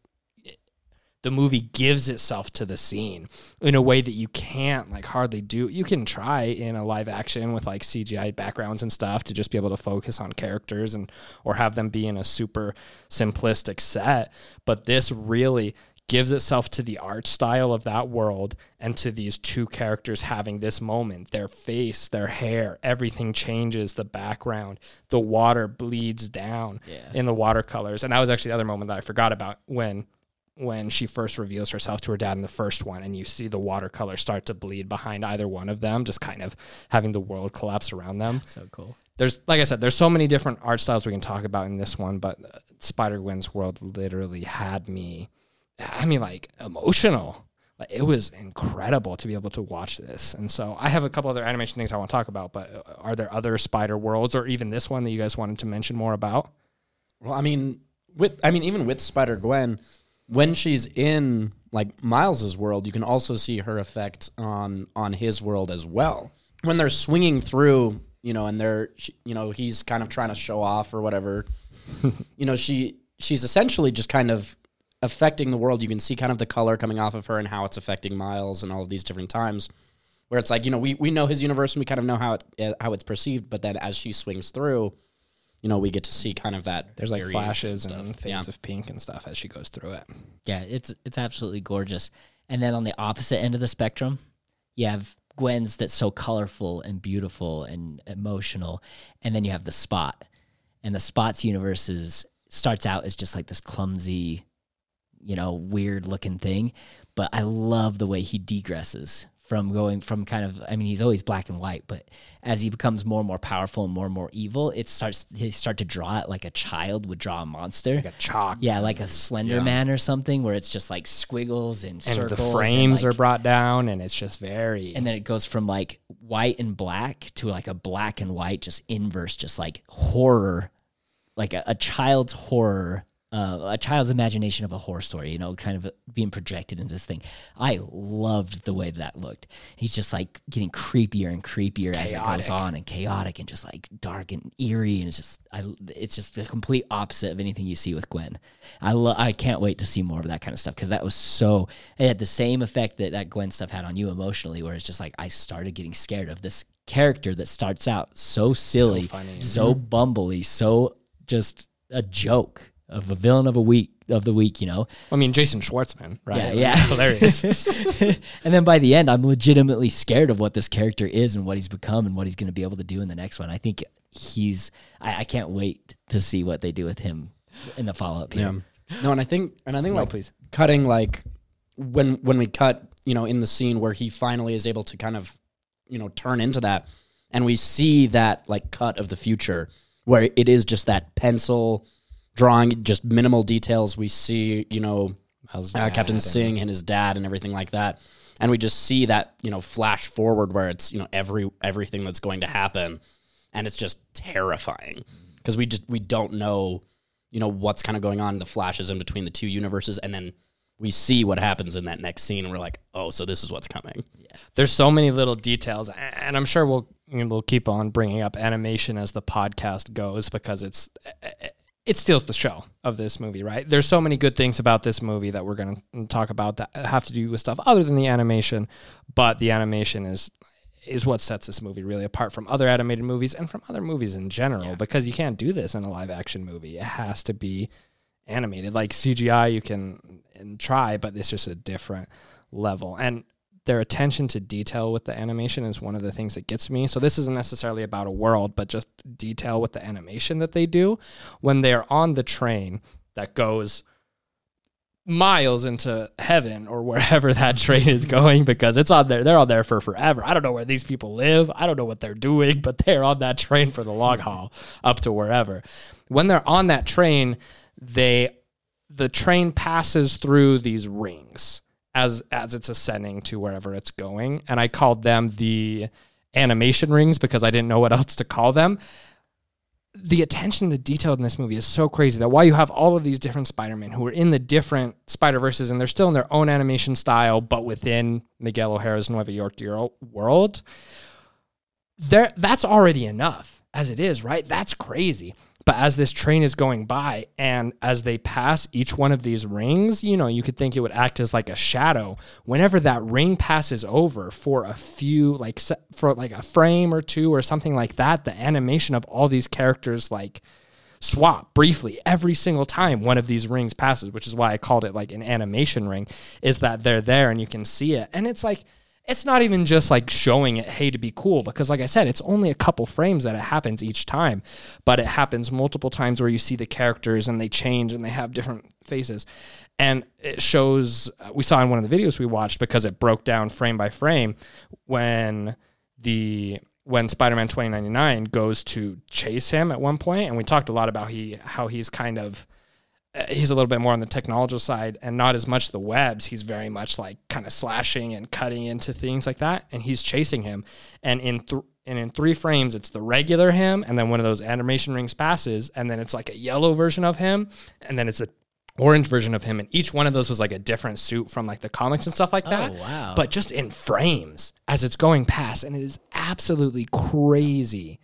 the movie gives itself to the scene in a way that you can't like hardly do. You can try in a live action with like CGI backgrounds and stuff to just be able to focus on characters and or have them be in a super simplistic set, but this really gives itself to the art style of that world and to these two characters having this moment their face their hair everything changes the background the water bleeds down Yeah. in the watercolors and that was actually the other moment that i forgot about when when she first reveals herself to her dad in the first one and you see the watercolor start to bleed behind either one of them just kind of having the world collapse around them So cool. there's like I said, there's so many different art styles we can talk about in this one, but uh, Spider Gwen's world literally had me. I mean, like emotional. Like it was incredible to be able to watch this, and so I have a couple other animation things I want to talk about. But uh, are there other Spider worlds, or even this one that you guys wanted to mention more about? Well, I mean, with I mean, even with Spider Gwen, when she's in like Miles's world, you can also see her effect on on his world as well. When they're swinging through, you know, and they're you know he's kind of trying to show off or whatever. you know, she she's essentially just kind of affecting the world. You can see kind of the color coming off of her and how it's affecting Miles and all of these different times. Where it's like you know we, we know his universe and we kind of know how it how it's perceived, but then as she swings through, you know we get to see kind of that. There's like flashes stuff. and fades Yeah. of pink and stuff as she goes through it. Yeah, it's it's absolutely gorgeous. And then on the opposite end of the spectrum, you have Gwen's that's so colorful and beautiful and emotional, and then you have the Spot, and the Spot's universe is starts out as just like this clumsy, you know, weird looking thing, but I love the way he degresses from going from kind of I mean he's always black and white, but as he becomes more and more powerful and more and more evil, it starts they start to draw it like a child would draw a monster. Like a chalk. Yeah, like a Slender Man or something, where it's just like squiggles and And the and, frames are brought down, and it's just very. and then it goes from like white and black to like a black and white, just inverse, just like horror, like a, a child's horror, uh, a child's imagination of a horror story, you know, kind of being projected into this thing. I loved the way that looked. He's just like getting creepier and creepier as it goes on, and chaotic and just like dark and eerie, and it's just, I, it's just the complete opposite of anything you see with Gwen. I lo- I can't wait to see more of that kind of stuff because that was so. It had the same effect that that Gwen stuff had on you emotionally, where it's just like I started getting scared of this character that starts out so silly, funny. so bumbly, so just a joke of a villain of a week of the week, you know. I mean, Jason Schwartzman, right? Yeah, yeah. hilarious. and then by the end, I'm legitimately scared of what this character is and what he's become and what he's going to be able to do in the next one. I think he's. I, I can't wait to see what they do with him in the follow up. Yeah. No, and I think and I think No, like please. cutting like when when we cut, you know, in the scene where he finally is able to kind of, you know, turn into that and we see that like cut of the future where it is just that pencil drawing just minimal details. We see, you know, How's uh, Captain Singh and his dad and everything like that. and we just see that you know flash forward where it's you know every everything that's going to happen, and it's just terrifying because we just we don't know you know what's kind of going on. The flashes in between the two universes and then we see what happens in that next scene. And we're like oh so this is what's coming. There's so many little details, and I'm sure we'll we'll keep on bringing up animation as the podcast goes because it's it steals the show of this movie, right? There's so many good things about this movie that we're going to talk about that have to do with stuff other than the animation, but the animation is is what sets this movie really apart from other animated movies and from other movies in general because you can't do this in a live action movie. It has to be animated. Like CGI you can and try, but it's just a different level. And their attention to detail with the animation is one of the things that gets me. So this isn't necessarily about a world, but just detail with the animation that they do when they're on the train that goes miles into heaven or wherever that train is going because it's on there they're on there for forever. I don't know where these people live. I don't know what they're doing, but they're on that train for the long haul up to wherever. When they're on that train, they the train passes through these rings as as it's ascending to wherever it's going. And i called them the animation rings because i didn't know what else to call them. The attention to detail in this movie is so crazy that while you have all of these different spider-men who are in the different spider-verses and they're still in their own animation style but within miguel o'hara's nueva york world there that's already enough as it is right? That's crazy but as this train is going by and as they pass each one of these rings, you know, you could think it would act as like a shadow. Whenever that ring passes over for a few, like for like a frame or two or something like that, the animation of all these characters like swap briefly every single time one of these rings passes, which is why I called it like an animation ring, is that they're there and you can see it. And it's like, it's not even just like showing it, hey, to be cool, because like I said, it's only a couple frames that it happens each time, but it happens multiple times where you see the characters and they change and they have different faces. And it shows, we saw in one of the videos we watched because it broke down frame by frame when the when Spider-Man 2099 goes to chase him at one point and we talked a lot about he how he's kind of Uh, he's a little bit more on the technological side and not as much the webs. He's very much like kind of slashing and cutting into things like that, and he's chasing him. And in th- and in three frames, it's the regular him, and then one of those animation rings passes, and then it's like a yellow version of him, and then it's a orange version of him, and each one of those was like a different suit from like the comics and stuff like that. Oh, wow. But just in frames as it's going past, and it is absolutely crazy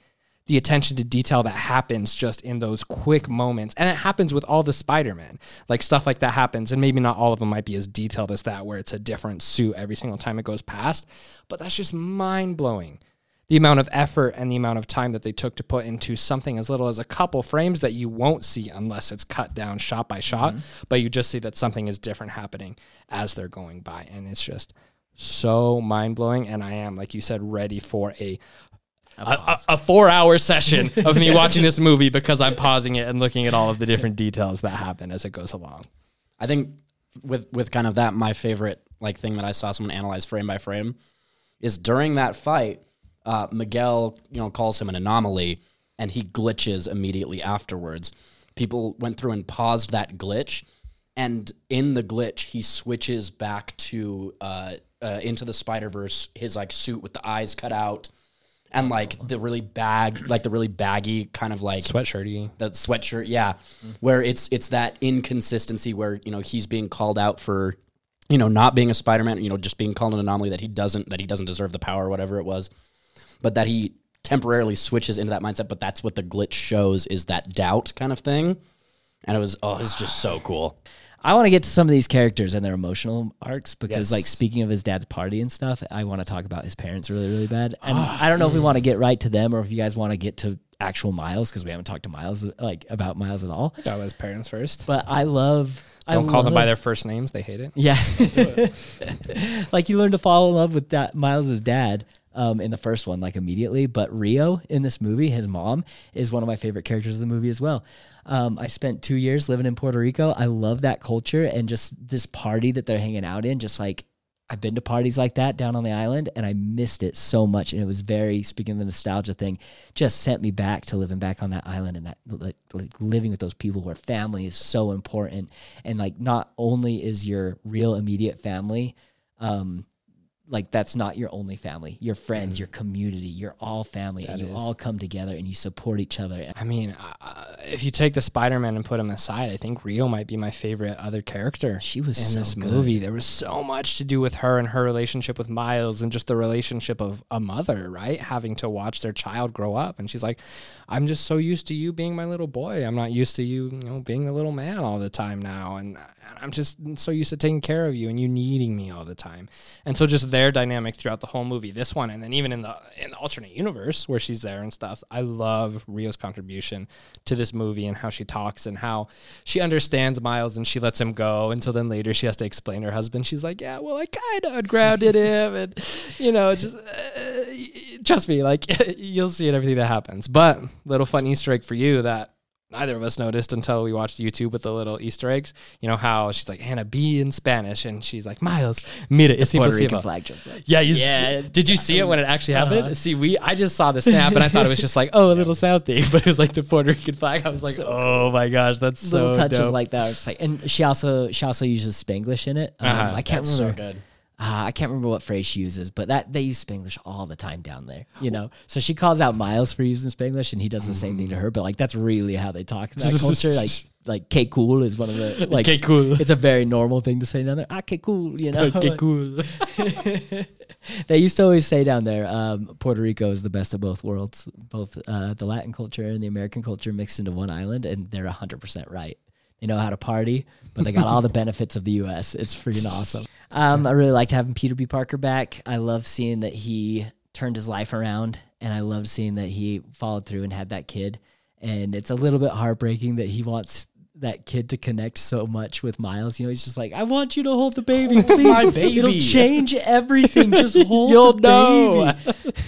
the attention to detail that happens just in those quick moments. And it happens with all the Spider-Man. Like stuff like that happens. And maybe not all of them might be as detailed as that, where it's a different suit every single time it goes past. But that's just mind blowing. The amount of effort and the amount of time that they took to put into something as little as a couple frames that you won't see unless it's cut down shot by shot. Mm-hmm. But you just see that something is different happening as they're going by. And it's just so mind blowing. And I am, like you said, ready for a a, a, four hour session of me watching this movie because I'm pausing it and looking at all of the different details that happen as it goes along. I think with with kind of that, my favorite like thing that I saw someone analyze frame by frame is during that fight, uh, Miguel you know calls him an anomaly and he glitches immediately afterwards. People went through and paused that glitch, and in the glitch he switches back to uh, uh, into the Spider Verse, his like suit with the eyes cut out and like the really bag, like the really baggy kind of like sweatshirty, the sweatshirt, yeah, where it's it's that inconsistency where you know he's being called out for you know not being a Spider-Man, you know just being called an anomaly that he doesn't that he doesn't deserve the power or whatever it was, but that he temporarily switches into that mindset. But that's what the glitch shows is that doubt kind of thing, and it was oh it's just so cool. I want to get to some of these characters and their emotional arcs because, yes. like, speaking of his dad's party and stuff, I want to talk about his parents really, really bad. And I don't know if we want to get right to them or if you guys want to get to actual Miles because we haven't talked to Miles like about Miles at all. That was parents first. But I love. Don't I call love, them by their first names; they hate it. Yeah, like you learn to fall in love with that Miles's dad, um, in the first one, like immediately. But Rio in this movie, his mom, is one of my favorite characters of the movie as well. Um, I spent two years living in Puerto Rico. I love that culture and just this party that they're hanging out in. Just like I've been to parties like that down on the island and I missed it so much. And it was very, speaking of the nostalgia thing, just sent me back to living back on that island and that like, like living with those people where family is so important. And like not only is your real immediate family, um, like that's not your only family. Your friends, your community, you're all family, and you is. all come together and you support each other. I mean, uh, if you take the Spider-Man and put him aside, I think Rio might be my favorite other character. She was in so this good. movie. There was so much to do with her and her relationship with Miles, and just the relationship of a mother, right? Having to watch their child grow up, and she's like, "I'm just so used to you being my little boy. I'm not used to you, you know, being the little man all the time now, and I'm just so used to taking care of you and you needing me all the time." And so, just their dynamic throughout the whole movie, this one, and then even in the in the alternate universe where she's there and stuff. I love Rio's contribution to this movie and how she talks and how she understands Miles and she lets him go until then later she has to explain her husband. She's like, "Yeah, well, I kind of ungrounded him, and you know, just uh, trust me, like you'll see in everything that happens." But little fun Easter egg for you that neither of us noticed until we watched YouTube with the little Easter eggs. You know how she's like Hannah B in Spanish, and she's like Miles, mira, es Puerto Rican flag jumps up. Yeah, you Yeah. Did you see it when it actually happened? See, we I just saw the snap and I thought it was just like, oh, a little South thing, but it was like the Puerto Rican flag. I was like, oh my gosh, that's so Little touches dope. like that. It's like, and she also she also uses Spanglish in it. Um, Uh-huh. I can't That's remember. so good. Uh, I can't remember what phrase she uses, but that they use Spanglish all the time down there. You know, so she calls out Miles for using Spanglish, and he does the same thing to her. But like, that's really how they talk in that culture. Like, like "que cool" is one of the like. "Que cool." It's a very normal thing to say down there. Ah, que cool. You know, okay, cool. they used to always say down there, um, Puerto Rico is the best of both worlds, both uh, the Latin culture and the American culture mixed into one island, and they're 100% right. They know how to party, but they got all the benefits of the U.S. It's freaking awesome. Um, I really liked having Peter B. Parker back. I love seeing that he turned his life around, and I loved seeing that he followed through and had that kid. And it's a little bit heartbreaking that he wants that kid to connect so much with Miles. You know, he's just like, I want you to hold the baby, please. my baby. It'll change everything. Just hold You'll the know.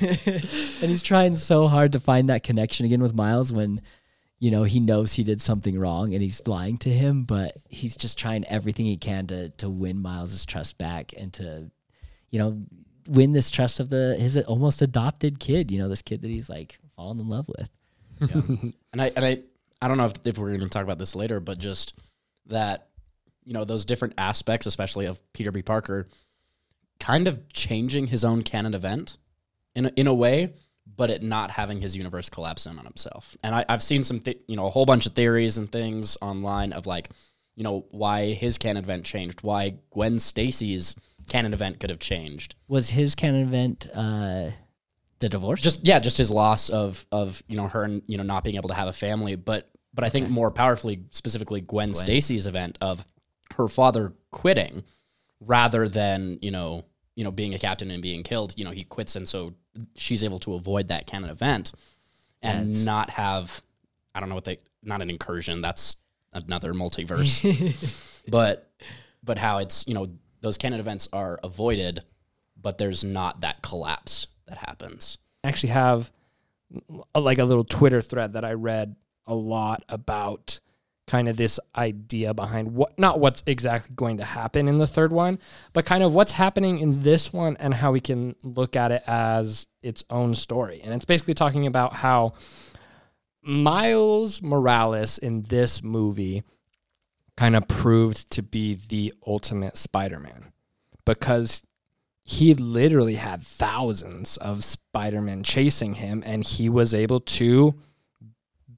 baby. and he's trying so hard to find that connection again with Miles when, you know, he knows he did something wrong and he's lying to him, but he's just trying everything he can to to win Miles's trust back and to, you know, win this trust of the his almost adopted kid. You know, this kid that he's like fallen in love with. yeah. And I and I I don't know if, if we're going to talk about this later, but just that you know those different aspects, especially of Peter B. Parker, kind of changing his own canon event in a, in a way, but it not having his universe collapse in on himself. And I, I've seen some th- you know a whole bunch of theories and things online of like you know why his canon event changed, why Gwen Stacy's canon event could have changed. Was his canon event uh the divorce? just yeah, just his loss of of you know her and you know not being able to have a family, but but I think more powerfully, specifically Gwen, Stacy's event of her father quitting rather than you know you know being a captain and being killed. You know he quits, and so she's able to avoid that canon event and not have I don't know what they not an incursion. That's another multiverse, but but how it's you know those canon events are avoided, but there's not that collapse that happens. I actually have a, like a little Twitter thread that I read a lot about kind of this idea behind what not what's exactly going to happen in the third one, but kind of what's happening in this one and how we can look at it as its own story. And it's basically talking about how Miles Morales in this movie kind of proved to be the ultimate Spider-Man because he literally had thousands of Spider-Man chasing him and he was able to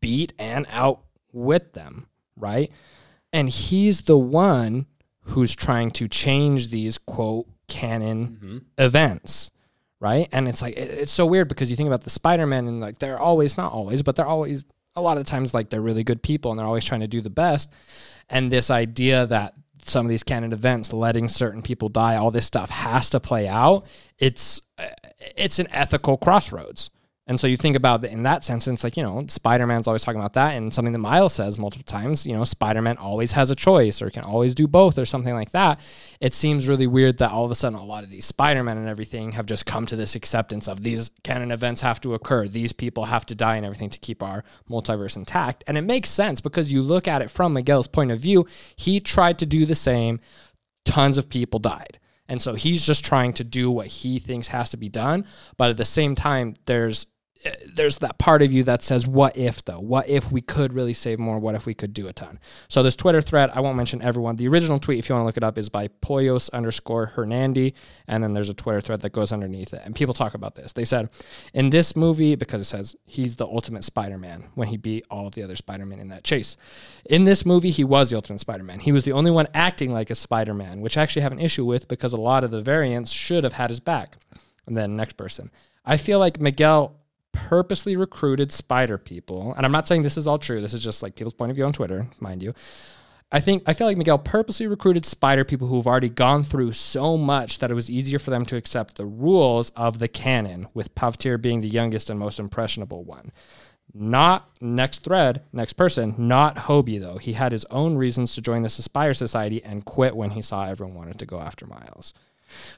beat and outwit them, right? And he's the one who's trying to change these quote canon mm-hmm. events, right? And it's like it- it's so weird because you think about the Spider-Man and like they're always not always, but they're always a lot of the times like they're really good people and they're always trying to do the best. And this idea that some of these canon events, letting certain people die, all this stuff has to play out. It's uh, it's an ethical crossroads. And so you think about in that sense, it's like, you know, Spider Man's always talking about that, and something that Miles says multiple times, you know, Spider Man always has a choice or can always do both or something like that. It seems really weird that all of a sudden a lot of these Spider Man and everything have just come to this acceptance of these canon events have to occur, these people have to die and everything to keep our multiverse intact. And it makes sense because you look at it from Miguel's point of view, he tried to do the same, tons of people died. And so he's just trying to do what he thinks has to be done. But at the same time, there's there's that part of you that says, "What if though? What if we could really save more? What if we could do a ton?" So this Twitter thread, I won't mention everyone. The original tweet, if you want to look it up, is by Poyos underscore Hernandi, and then there's a Twitter thread that goes underneath it, and people talk about this. They said, in this movie, because it says he's the ultimate Spider-Man when he beat all of the other Spider-Men in that chase. In this movie, he was the ultimate Spider-Man. He was the only one acting like a Spider-Man, which I actually have an issue with because a lot of the variants should have had his back. And then next person. I feel like Miguel purposely recruited spider people, and I'm not saying this is all true. This is just like people's point of view on Twitter, mind you. I think I feel like Miguel purposely recruited spider people who've already gone through so much that it was easier for them to accept the rules of the canon, with Pavitr being the youngest and most impressionable one. Not next thread, next person, not Hobie though. He had his own reasons to join the Aspire Society and quit when he saw everyone wanted to go after Miles.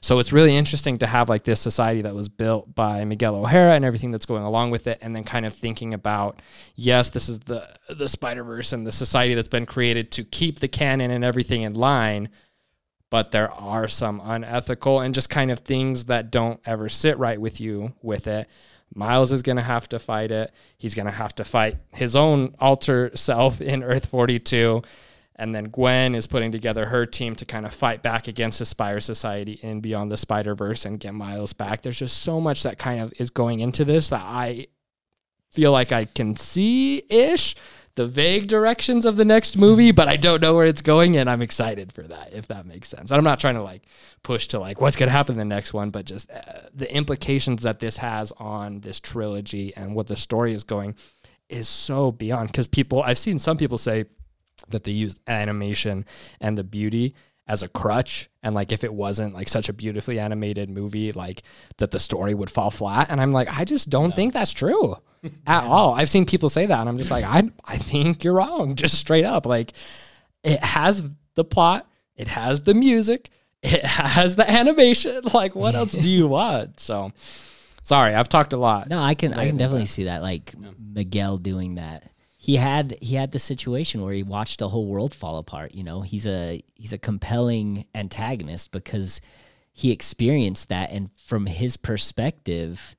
So it's really interesting to have like this society that was built by Miguel O'Hara and everything that's going along with it, and then kind of thinking about, yes, this is the the Spider Verse and the society that's been created to keep the canon and everything in line, but there are some unethical and just kind of things that don't ever sit right with you with it. Miles is going to have to fight it. He's going to have to fight his own alter self in Earth 42 and then Gwen is putting together her team to kind of fight back against the Spider Society in Beyond the Spider Verse and get Miles back. There's just so much that kind of is going into this that I feel like I can see ish the vague directions of the next movie, but I don't know where it's going, and I'm excited for that, if that makes sense. And I'm not trying to like push to like what's going to happen in the next one, but just uh, the implications that this has on this trilogy and what the story is going is so beyond. Because people, I've seen some people say, that they used animation and the beauty as a crutch. And like if it wasn't like such a beautifully animated movie like that the story would fall flat. And i'm like i just don't no. think that's true at all. I've seen people say that and i'm just like i i think you're wrong just straight up. Like it has the plot it has the music it has the animation. Like what else do you want? So sorry i've talked a lot. No i can i can definitely that. see that like yeah. miguel doing that he had he had the situation where he watched the whole world fall apart. You know, he's a he's a compelling antagonist because he experienced that, and from his perspective,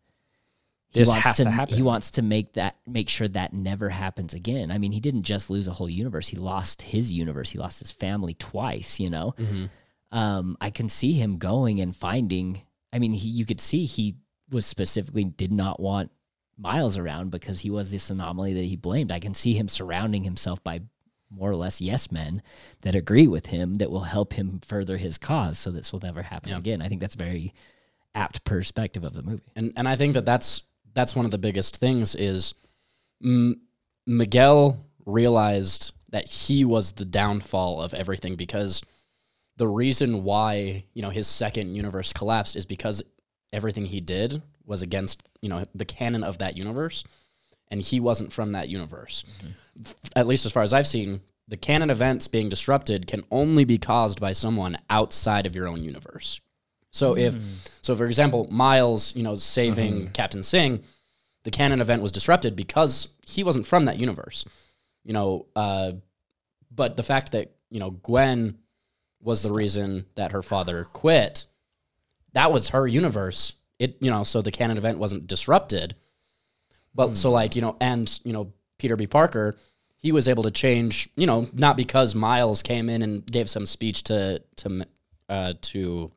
he this wants to, to he wants to make that make sure that never happens again. I mean, he didn't just lose a whole universe; he lost his universe. He lost his family twice. You know, mm-hmm. um, I can see him going and finding. I mean, he, you could see he was specifically did not want Miles around because he was this anomaly that he blamed. I can see him surrounding himself by more or less yes men that agree with him that will help him further his cause so this will never happen yeah. again. I think that's very apt perspective of the movie. And and I think that that's that's one of the biggest things is M- Miguel realized that he was the downfall of everything because the reason why, you know, his second universe collapsed is because everything he did was against you know the canon of that universe, and he wasn't from that universe. Mm-hmm. At least as far as I've seen, the canon events being disrupted can only be caused by someone outside of your own universe. So mm. if so, for example, Miles, you know, saving mm-hmm. Captain Singh, the canon event was disrupted because he wasn't from that universe. You know, uh, but the fact that you know Gwen was the reason that her father quit, that was her universe it you know so the canon event wasn't disrupted but mm. so like you know and you know peter b parker he was able to change you know not because miles came in and gave some speech to to uh to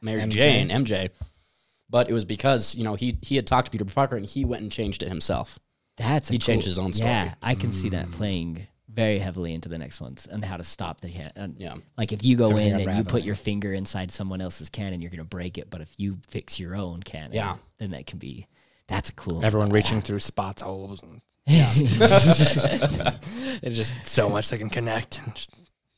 mary MJ. jane mj but it was because you know he he had talked to peter b parker and he went and changed it himself that's he changed his own story yeah i can mm. see that hmm. playing very heavily into the next ones and how to stop the can. yeah. Like if you go in and you put your finger inside someone else's canon, you're going to break it. But if you fix your own canon, yeah. then that can be, that's cool. Everyone reaching through spots, holes. And, yeah. It's just so much that can connect. And just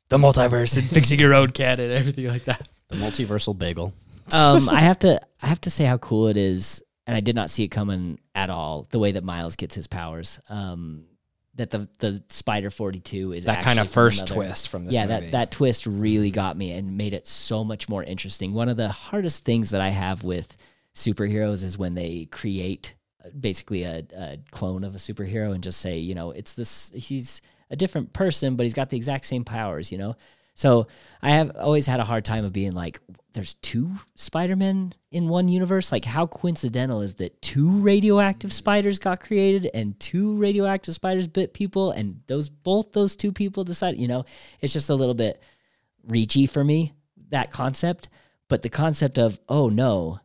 the multiverse and fixing your own canon, everything like that. The multiversal bagel. Um, I have to, I have to say how cool it is and I did not see it coming at all. The way that Miles gets his powers, um, that the the Spider Forty Two is that kind of first another, twist from this. Yeah, movie. that that twist really got me and made it so much more interesting. One of the hardest things that I have with superheroes is when they create uh, basically a, a clone of a superhero and just say, you know, it's this. He's a different person, but he's got the exact same powers. You know, So I have always had a hard time of being like, there's two Spider-Men in one universe. Like, how coincidental is that two radioactive spiders got created and two radioactive spiders bit people, and those both those two people decided. You know, it's just a little bit reachy for me that concept. But the concept of oh no,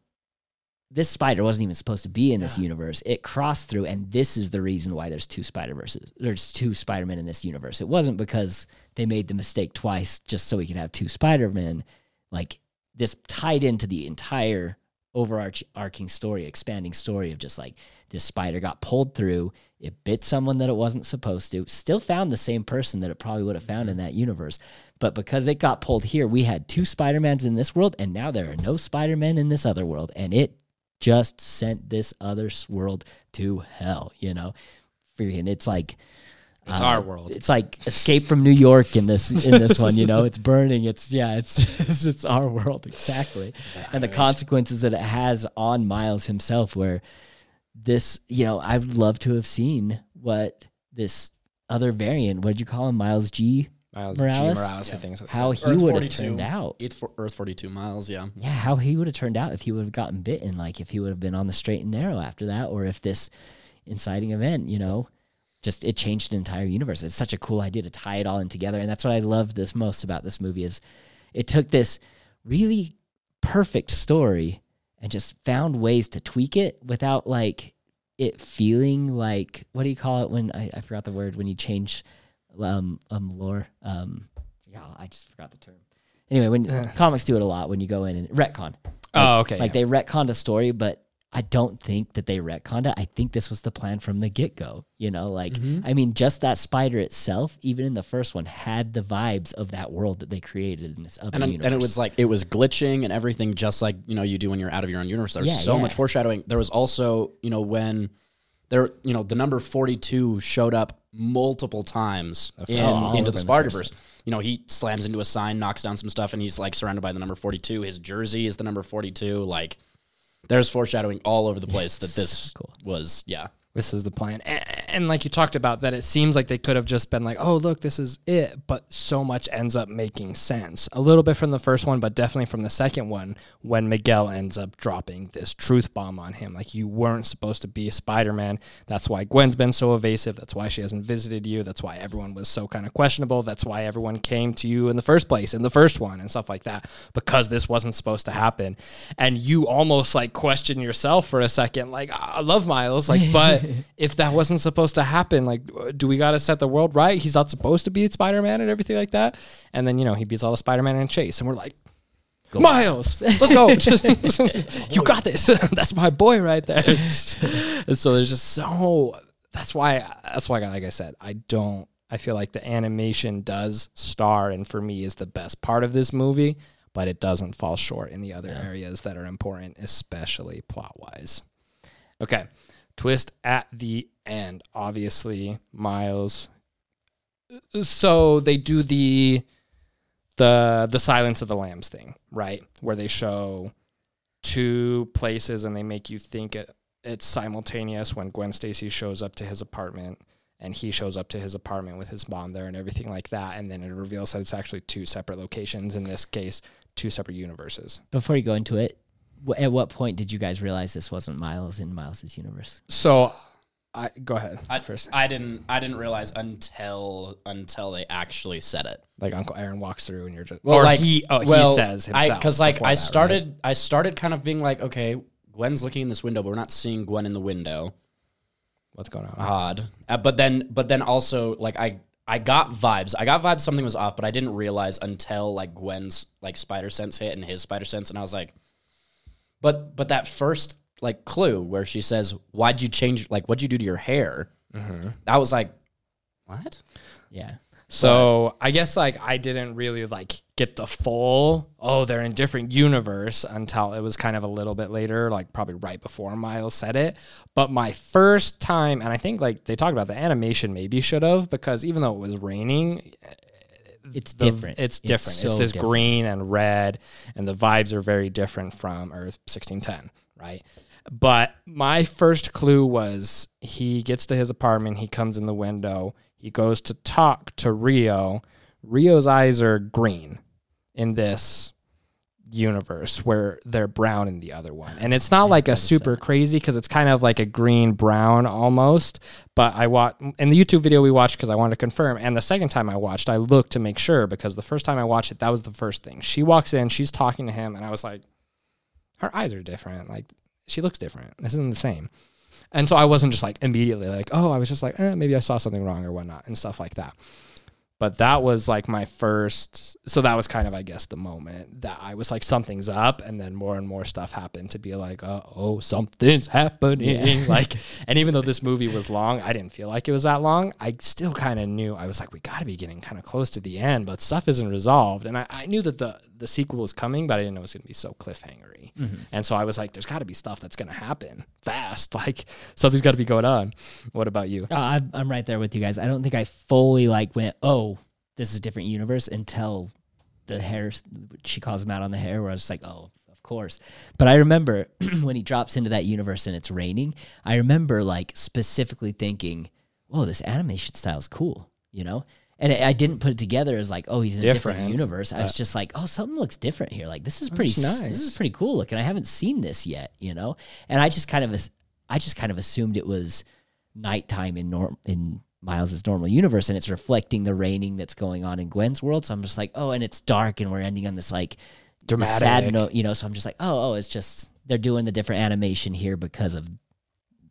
this spider wasn't even supposed to be in this universe. It crossed through, and this is the reason why there's two Spider Verses. There's two Spider Men in this universe. It wasn't because they made the mistake twice just so we could have two Spider Men. Like this tied into the entire overarching story, expanding story of just like this spider got pulled through, it bit someone that it wasn't supposed to, still found the same person that it probably would have found in that universe. But because it got pulled here, we had two Spider-Mans in this world, and now there are no Spider-Men in this other world. And it just sent this other world to hell, you know? Freaking, it's like It's uh, our world. It's like Escape from New York in this in this one. You know, it's burning. It's yeah. It's it's, it's our world exactly, and the consequences that it has on Miles himself. Where this, you know, I would love to have seen what this other variant. What did you call him, Miles G? Miles Morales? G. Morales, I think is How he would have turned out. Eighth for Earth 42 miles, yeah. Yeah, how he would have turned out if he would have gotten bitten. Like if he would have been on the straight and narrow after that, or if this inciting event, you know, just it changed an entire universe. It's such a cool idea to tie it all in together, and that's what I love this most about this movie is it took this really perfect story and just found ways to tweak it without like it feeling like what do you call it when I, I forgot the word when you change um um lore um yeah I just forgot the term anyway when comics do it a lot when you go in and retcon Oh, okay. like yeah. they retconned a story, but I don't think that they retconned it. I think this was the plan from the get go. You know, like I mean, just that spider itself, even in the first one, had the vibes of that world that they created in this other And, universe. and it was like it was glitching and everything just like you know you do when you're out of your own universe there's Yeah, so yeah. much foreshadowing there was also you know when there you know the number 42 showed up multiple times in, into the Spider-Verse. you know he slams into a sign knocks down some stuff and he's like surrounded by the number 42 his jersey is the number 42 like there's foreshadowing all over the place that this cool. was yeah this was the plan. And, and like you talked about, that it seems like they could have just been like, oh, look, this is it. But so much ends up making sense. A little bit from the first one, but definitely from the second one when Miguel ends up dropping this truth bomb on him. Like, you weren't supposed to be Spider Man. That's why Gwen's been so evasive. That's why she hasn't visited you. That's why everyone was so kind of questionable. That's why everyone came to you in the first place, in the first one, and stuff like that, because this wasn't supposed to happen. And you almost like question yourself for a second, like, I love Miles, like, but if that wasn't supposed to happen, like, do we got to set the world right? He's not supposed to be Spider Man and everything like that. And then, you know, he beats all the Spider Man and Chase, and we're like, Miles, let's go. you got this. that's my boy right there. and so there's just so that's why that's why like I said, I don't I feel like the animation does star and for me is the best part of this movie, but it doesn't fall short in the other areas that are important, especially plot wise. Okay. Twist at the end. Obviously, Miles. So they do the the the Silence of the Lambs thing, right? Where they show two places and they make you think it, it's simultaneous when Gwen Stacy shows up to his apartment and he shows up to his apartment with his mom there and everything like that and then it reveals that it's actually two separate locations in this case two separate universes Before you go into it, at what point did you guys realize this wasn't Miles in Miles's universe? so i go ahead I, first I didn't I didn't realize until until they actually said it like uncle aaron walks through and you're just Well, or like he oh well, he says himself because like I that, right? started I started kind of being like, okay, Gwen's looking in this window, but we're not seeing Gwen in the window. what's going on Odd, uh, but then but then also like I I got vibes. I got vibes something was off, but I didn't realize until like Gwen's like spider sense hit and his spider sense, and I was like, but but that first like clue where she says, "Why'd you change? Like, what'd you do to your hair?" Mm-hmm. I was like, what? Yeah. So I guess like I didn't really like get the full oh they're in different universe until it was kind of a little bit later, like probably right before Miles said it. But my first time, and I think like they talked about the animation maybe should have because even though it was raining, It's the- different. It's different. It's, so this different. green and red, and the vibes are very different from Earth 1610, right? But my first clue was he gets to his apartment, he comes in the window, he goes to talk to Rio. Rio's eyes are green in this universe where they're brown in the other one. And it's not like a super crazy because it's kind of like a green brown almost. But I watched in the YouTube video we watched because I wanted to confirm. And the second time I watched, I looked to make sure because the first time I watched it, that was the first thing. She walks in, she's talking to him, and I was like, her eyes are different. Like she looks different. This isn't the same. And so I wasn't just like immediately like, oh, I was just like, eh, maybe I saw something wrong or whatnot and stuff like that but that was like my first so that was kind of i guess the moment that i was like something's up and then more and more stuff happened to be like uh, oh something's happening yeah. like and even though this movie was long i didn't feel like it was that long i still kind of knew i was like we gotta be getting kind of close to the end but stuff isn't resolved and I, I knew that the the sequel was coming but i didn't know it was gonna be so cliffhangery mm-hmm. and so i was like there's gotta be stuff that's gonna happen fast like something's gotta be going on what about you uh, I'm, I'm right there with you guys i don't think i fully like went oh this is a different universe until the hair she calls him out on the hair where I was like, oh, of course. But I remember when he drops into that universe and it's raining, I remember like specifically thinking, oh, this animation style is cool, you know? And I didn't put it together as like, oh, he's in different. a different universe. I was uh, just like, oh, something looks different here. Like this is pretty nice. This is pretty cool looking. I haven't seen this yet, you know. And I just kind of, I just kind of assumed it was nighttime in norm in Miles's normal universe, and it's reflecting the raining that's going on in Gwen's world. So I'm just like, oh, and it's dark, and we're ending on this like dramatic sad note, you know. So I'm just like, oh, oh, it's just they're doing the different animation here because of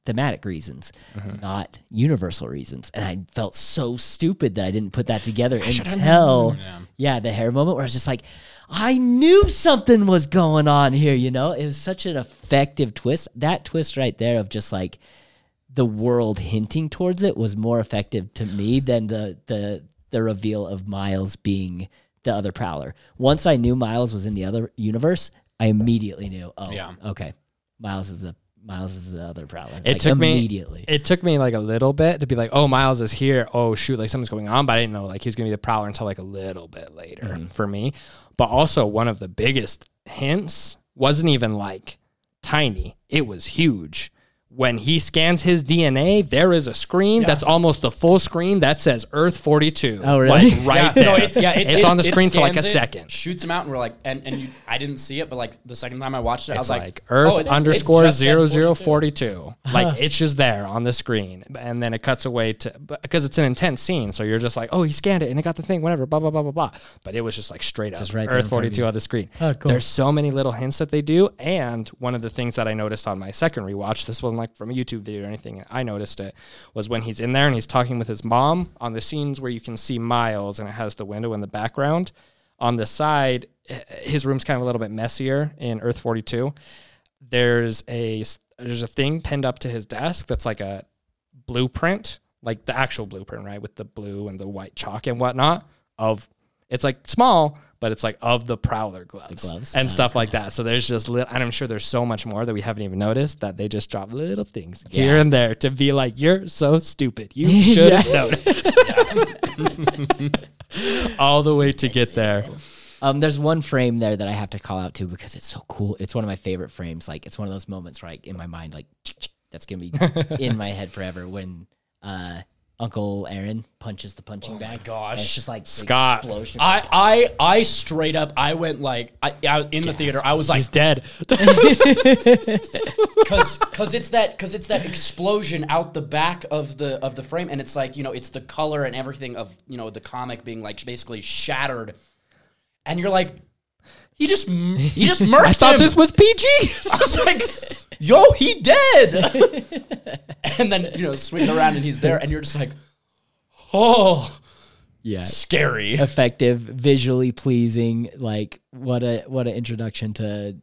thematic reasons, mm-hmm. not universal reasons. And I felt so stupid that I didn't put that together I until yeah. yeah, the hair moment where I was just like, I knew something was going on here, you know? It was such an effective twist. That twist right there of just like the world hinting towards it was more effective to me than the the the reveal of Miles being the other Prowler. Once I knew Miles was in the other universe, I immediately knew. Oh, yeah. okay, Miles is a Miles is the other Prowler. It like, took immediately. me It took me like a little bit to be like, oh, Miles is here. Oh shoot, like something's going on, but I didn't know like he's gonna be the Prowler until like a little bit later mm-hmm. for me. But also one of the biggest hints wasn't even like tiny; it was huge when he scans his DNA, there is a screen yeah. that's almost the full screen that says Earth 42. Oh, really? Like right yeah. there. No, it's, yeah, it, it's it, on the screen for like a second. Shoots him out, and we're like, and, and you, I didn't see it, but like the second time I watched it, it's I was like, like Earth oh, underscore 0042. like it's just there on the screen. And then it cuts away to, because it's an intense scene. So you're just like, oh, he scanned it and it got the thing, whatever, blah, blah, blah, blah, blah. But it was just like straight up right Earth 42 on the screen. Oh, cool. There's so many little hints that they do. And one of the things that I noticed on my second rewatch, this wasn't like from a YouTube video or anything. I noticed it was when he's in there and he's talking with his mom on the scenes where you can see Miles and it has the window in the background. On the side, his room's kind of a little bit messier in Earth 42. There's a there's a thing pinned up to his desk that's like a blueprint, like the actual blueprint, right, with the blue and the white chalk and whatnot of it's like small, but it's like of the Prowler gloves, the gloves. and stuff like that. So there's just, and I'm sure there's so much more that we haven't even noticed that they just drop little things yeah. here and there to be like, you're so stupid. You should have noticed. All the way to get there. Um, there's one frame there that I have to call out to because it's so cool. It's one of my favorite frames. Like it's one of those moments right in my mind, like that's gonna be in my head forever when uh, Uncle Aaron punches the punching oh bag. gosh, it's just like Scott. Explosion. I, I, I straight up, I went like, I, I in the theater, I was like, he's dead, because because it's that because it's that explosion out the back of the of the frame, and it's like you know, it's the color and everything of you know the comic being like basically shattered, and you're like, he just he just murked I thought him. this was PG. I was like, yo, he dead. and then you know, swing around and he's there, and you're just like, oh, yeah, scary, effective, visually pleasing. Like what a what an introduction to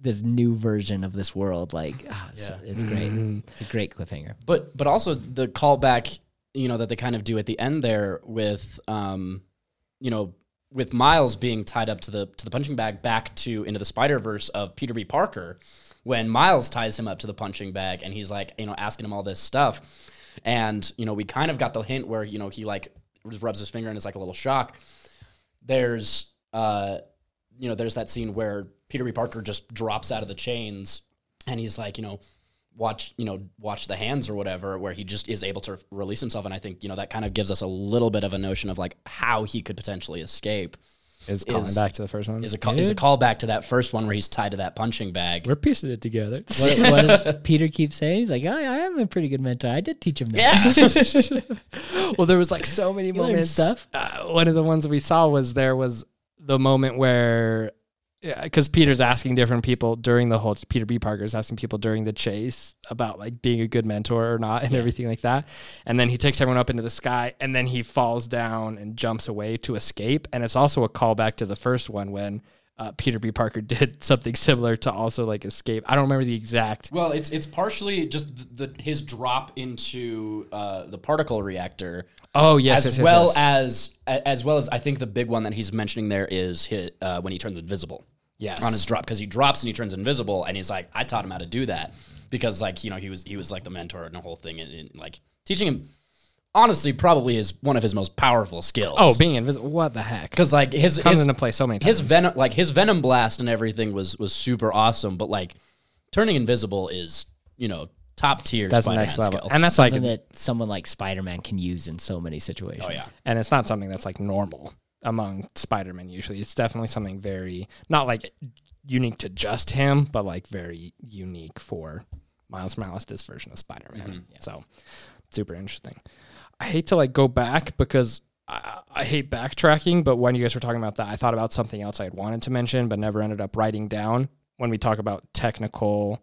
this new version of this world. Like, oh, it's, yeah. it's great. Mm-hmm. It's a great cliffhanger. But but also the callback, you know, that they kind of do at the end there with, um, you know, with Miles being tied up to the to the punching bag back to into the Spider Verse of Peter B. Parker, when Miles ties him up to the punching bag and he's like, you know, asking him all this stuff, and you know, we kind of got the hint where you know he like rubs his finger and it's like a little shock. There's uh, you know, there's that scene where Peter B. Parker just drops out of the chains and he's like, you know, watch you know watch the hands or whatever where he just is able to release himself and i think you know that kind of gives us a little bit of a notion of like how he could potentially escape Is calling Is- back to the first one. is a call, is a callback to that first one where he's tied to that punching bag We're piecing it together. What, what does Peter keep saying? He's like, I, I am a pretty good mentor. I did teach him that. well, there was like so many learned moments. stuff. Uh, one of the ones we saw was there was the moment where, because Peter's asking different people during the whole Peter B. Parker's asking people during the chase about like being a good mentor or not and everything like that, and then he takes everyone up into the sky and then he falls down and jumps away to escape, and it's also a callback to the first one when. Uh, Peter B. Parker did something similar to also like escape. I don't remember the exact. well it's it's partially just the, the his drop into uh, the particle reactor Oh yes, as yes, well yes. as as well as I think the big one that he's mentioning there is hit, uh, when he turns invisible. Yes. on his drop because he drops and he turns invisible, and he's like, I taught him how to do that because like you know he was he was like the mentor and the whole thing and, and like teaching him. Honestly, probably is one of his most powerful skills. oh being invisible. What the heck? because like his comes his, into play so many times. his venom like his venom blast and everything was was super awesome, but like turning invisible is you know top tier. That's the Spider-Man next level, skill. and that's like, Something that someone like Spider Man can use in so many situations. oh yeah. and it's not something that's like normal among Spider-Man. Usually, it's definitely something very not like unique to just him, but like very unique for Miles Morales, this version of Spider-Man. Mm-hmm. So, super interesting. I hate to like go back because. I, I hate backtracking, but when you guys were talking about that, I thought about something else I had wanted to mention, but never ended up writing down. When we talk about technical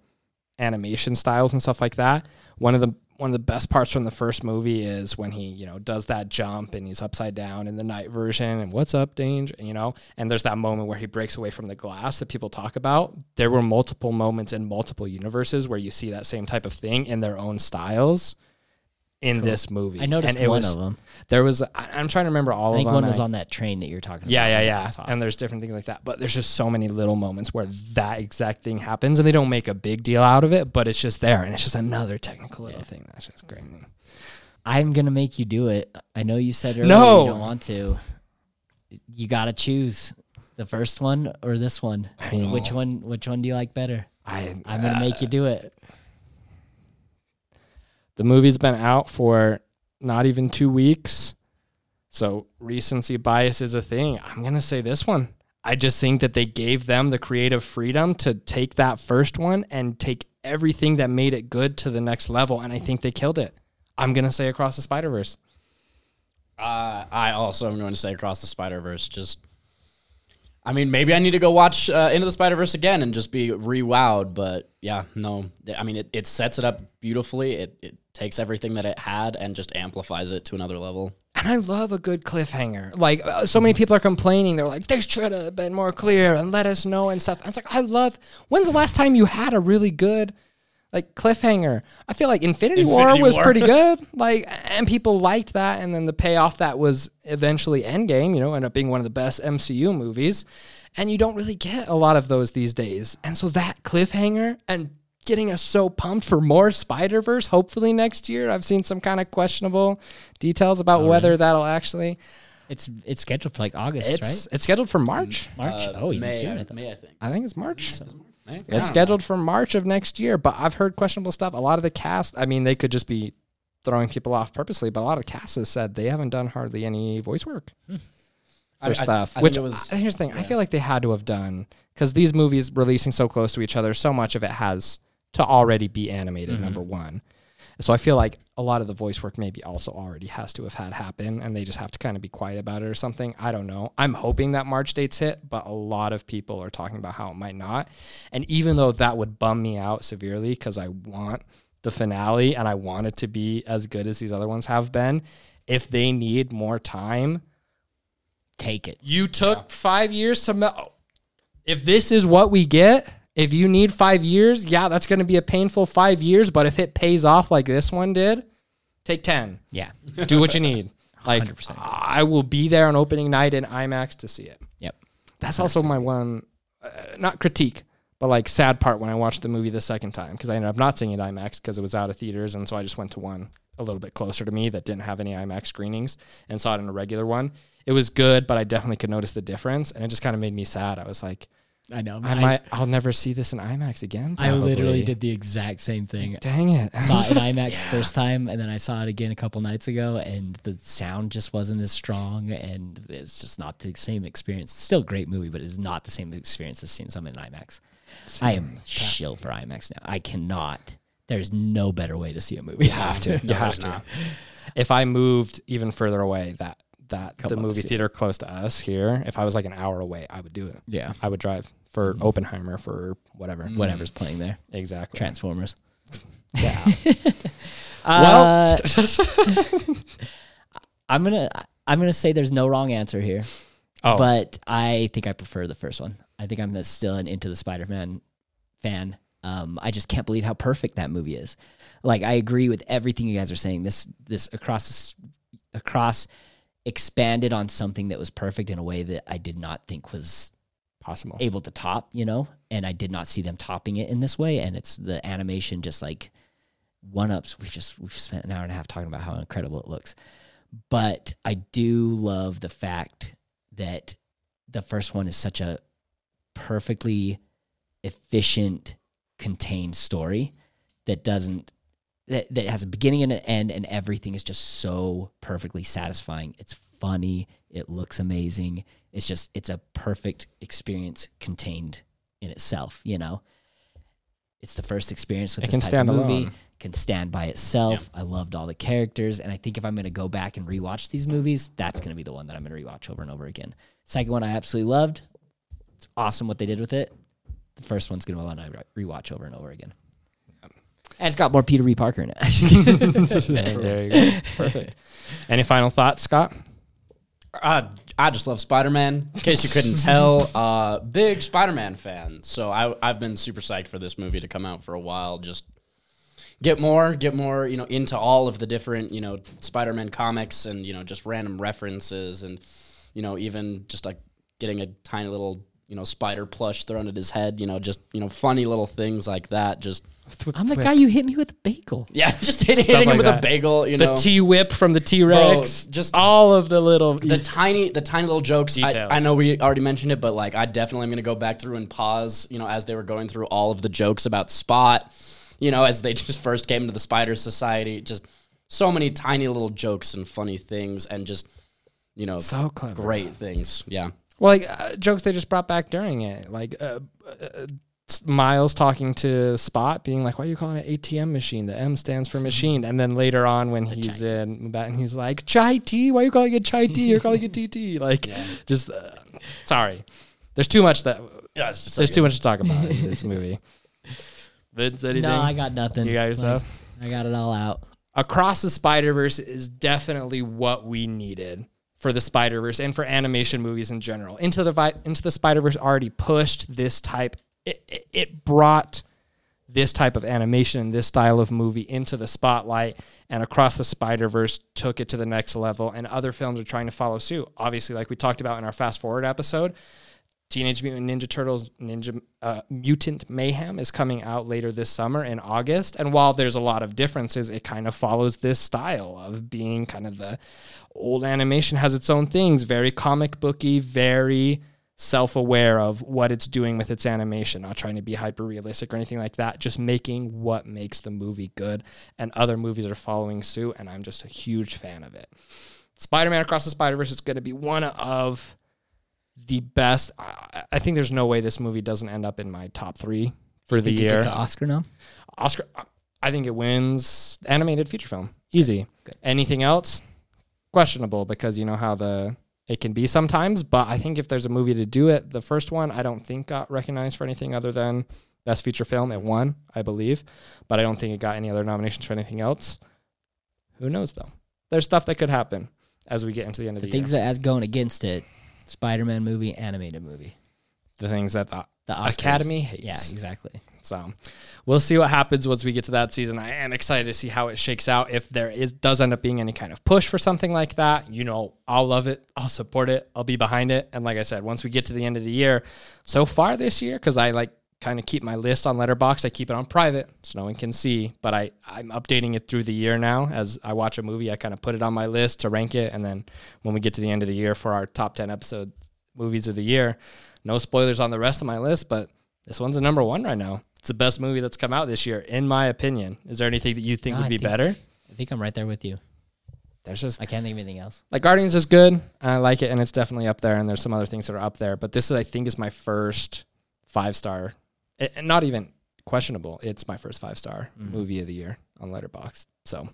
animation styles and stuff like that. One of the one of the best parts from the first movie is when he, you know, does that jump and he's upside down in the night version and what's up, Dange, you know, and there's that moment where he breaks away from the glass that people talk about. There were multiple moments in multiple universes where you see that same type of thing in their own styles in this movie. I noticed and it one was, of them. There was I, I'm trying to remember all I think of them. one was I- on that train that you're talking yeah, about. yeah, yeah, yeah. And there's different things like that. But there's just so many little moments where that exact thing happens and they don't make a big deal out of it, but it's just there. And it's just another technical little thing. That's just great. I'm gonna make you do it. I know you said earlier No. you don't want to. You gotta choose the first one or this one. I mean- which one? Which one do you like better? I, I'm gonna make you uh, do it. The movie's been out for not even two weeks. So recency bias is a thing. I'm going to say this one. I just think that they gave them the creative freedom to take that first one and take everything that made it good to the next level. And I think they killed it. I'm going to say Across the Spider Verse. Uh, I also am going to say Across the Spider Verse. Just, I mean, maybe I need to go watch uh, Into the Spider Verse again and just be re-wowed. But yeah, no, I mean, it, it sets it up beautifully. It it takes everything that it had and just amplifies it to another level. And I love a good cliffhanger. Like uh, so many people are complaining, they're like, "They should have been more clear and let us know and stuff." And it's like, I love. When's the last time you had a really good, like cliffhanger? I feel like Infinity, War Infinity was War. pretty good. Like, and people liked that. And then the payoff that was eventually Endgame, you know, ended up being one of the best MCU movies. And you don't really get a lot of those these days. And so that cliffhanger and getting us so pumped for more Spider Verse, hopefully next year. I've seen some kind of questionable details about whether that'll actually. It's it's scheduled for like August, It's it's scheduled for March. March. Uh, oh, even May, sooner. I. May, I think. I think it's March. May? It's scheduled for March of next year, but I've heard questionable stuff. A lot of the cast, I mean, they could just be throwing people off purposely, but a lot of the cast has said they haven't done hardly any voice work hmm. for I- I- stuff. I think which it was- here's the thing, I feel like they had to have done because these movies releasing so close to each other, so much of it has to already be animated. Mm-hmm. Number one, so I feel like a lot of the voice work maybe also already has to have had happen, and they just have to kind of be quiet about it or something. I don't know. I'm hoping that March dates hit, but a lot of people are talking about how it might not. And even though that would bum me out severely because I want the finale and I want it to be as good as these other ones have been, if they need more time, Take it. you took five years to. Mel- if this is what we get, if you need five years, yeah, that's going to be a painful five years. But if it pays off like this one did, take 10. Yeah. Do what you need. Like, 100%. I will be there on opening night in IMAX to see it. Yep. That's also my one, uh, not critique, but like sad part when I watched the movie the second time because I ended up not seeing it IMAX because it was out of theaters, and so I just went to one a little bit closer to me that didn't have any IMAX screenings and saw it in a regular one. It was good, but I definitely could notice the difference, and it just kind of made me sad. I was like, I know. I might. I'll never see this in IMAX again. I literally did the exact same thing. Dang it! saw it in IMAX first time, and then I saw it again a couple nights ago, and the sound just wasn't as strong, and it's just not the same experience. Still a great movie, but it's not the same experience as seeing something in IMAX. I am shill for IMAX now. I cannot. There's no better way to see a movie. You have to. You have to. If I moved even further away, that that Come the up movie see theater close to us here, if I was like an hour away, I would do it. Yeah. I would drive for Oppenheimer for whatever. Whatever's playing there. Exactly. Transformers. Yeah. Uh, well, I'm gonna I'm gonna say there's no wrong answer here, oh, but I think I prefer the first one. I think I'm still an Into the Spider-Man fan. Um, I just can't believe how perfect that movie is. Like I agree with everything you guys are saying. This this across this, across expanded on something that was perfect in a way that I did not think was possible. able to top, you know, and I did not see them topping it in this way. And it's the animation just like one ups. We've just we've spent an hour and a half talking about how incredible it looks. But I do love the fact that the first one is such a perfectly efficient, contained story that doesn't that, that has a beginning and an end and everything is just so perfectly satisfying. It's funny, it looks amazing. It's just it's a perfect experience contained in itself, you know. It's the first experience with It this can type stand of movie. alone. Can stand by itself. I loved all the characters, and I think if I'm going to go back and rewatch these movies, that's going to be the one that I'm going to rewatch over and over again. Second one I absolutely loved. It's awesome what they did with it. The first one's going to be one I rewatch over and over again. And it's got more Peter B. Parker in it. There you go. Perfect. Any final thoughts, Scott? Uh, I just love Spider Man. In case you couldn't tell, uh, big Spider Man fan. So I, I've been super psyched for this movie to come out for a while. Just get more, get more, you know, into all of the different, you know, Spider Man comics and you know just random references and you know even just like getting a tiny little you know spider plush thrown at his head. You know, just you know funny little things like that. Just I'm the guy you hit me with a bagel. yeah, just hitting, Stuff hitting him like with a bagel. You know. The T whip from the T Rex. Bro, just- all of the little. the tiny the tiny little jokes I, Details. I know we already mentioned it but like i definitely am going to go back through and pause you know as they were going through all of the jokes about spot you know as they just first came to the spider society just so many tiny little jokes and funny things and just you know so clever. great things yeah Well, like uh, jokes they just brought back during it, like uh, uh, Miles talking to Spot, being like, "Why are you calling it ATM machine? The M stands for machine." And then later on, when he's in Bat, and he's like, "Chai tea? Why are you calling it chai tea? You're calling it TT." Like, just uh, sorry. There's too much that. yeah it's just There's too much to talk about in this movie. Vince, anything? No, I got nothing. You got your Like, stuff? I got it all out. Across the Spider Verse is definitely what we needed for the Spider Verse and for animation movies in general. Into the Into the Spider Verse already pushed this type. It, it, it brought this type of animation, this style of movie into the spotlight, and Across the Spider Verse took it to the next level. And other films are trying to follow suit. Obviously, like we talked about in our Fast Forward episode, Teenage Mutant Ninja Turtles Ninja uh, Mutant Mayhem is coming out later this summer in August. And while there's a lot of differences, it kind of follows this style of being kind of the old animation has its own things, very comic booky, very self-aware of what it's doing with its animation, not trying to be hyper realistic or anything like that, just making what makes the movie good. And other movies are following suit, and I'm just a huge fan of it. Spider-Man Across the Spider-Verse is going to be one of the best. I, I think there's no way this movie doesn't end up in my top three for the year. an Oscar now? Oscar, I think it wins animated feature film. Easy. Anything else? Questionable because you know how the it can be sometimes. But I think if there's a movie to do it, the first one I don't think got recognized for anything other than best feature film. It won, I believe, but I don't think it got any other nominations for anything else. Who knows though? There's stuff that could happen as we get into the end of the, The things year. that as going against it, Spider-Man movie, animated movie. The things that the The Oscars. Academy hates. Yeah, exactly. So we'll see what happens once we get to that season. I am excited to see how it shakes out. If there is does end up being any kind of push for something like that, you know, I'll love it. I'll support it. I'll be behind it. And like I said, once we get to the end of the year, so far this year, because I like kind of keep my list on Letterboxd. I keep it on private so no one can see, but I I'm updating it through the year now. As I watch a movie, I kind of put it on my list to rank it, and then when we get to the end of the year for our top ten episodes movies of the year. No spoilers on the rest of my list, but this one's a number one right now. It's the best movie that's come out this year, in my opinion. Is there anything that you think No, would I be think- better? I think I'm right there with you. There's just I can't think of anything else. like Guardians is good. I like it, and it's definitely up there. And there's some other things that are up there, but this is, I think, is my first five star, and not even questionable. It's my first five star Mhm. movie of the year on Letterboxd. So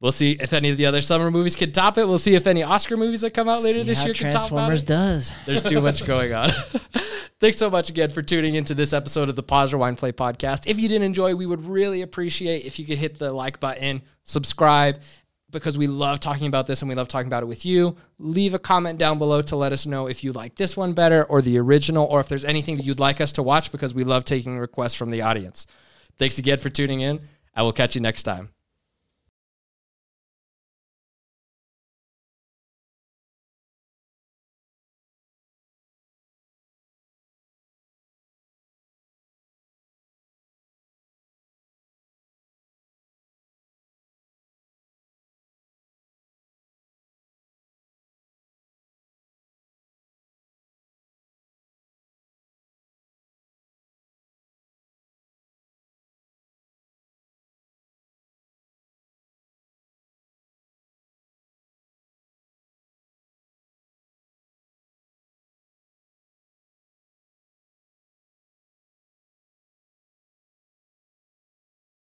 we'll see if any of the other summer movies can top it. We'll see if any Oscar movies that come out later See this year can top Transformers it. does. There's too much going on. Thanks so much again for tuning into this episode of the Pause Rewind Play podcast. If you did enjoy, we would really appreciate if you could hit the like button, subscribe, because we love talking about this and we love talking about it with you. Leave a comment down below to let us know if you like this one better or the original, or if there's anything that you'd like us to watch because we love taking requests from the audience. Thanks again for tuning in. I will catch you next time.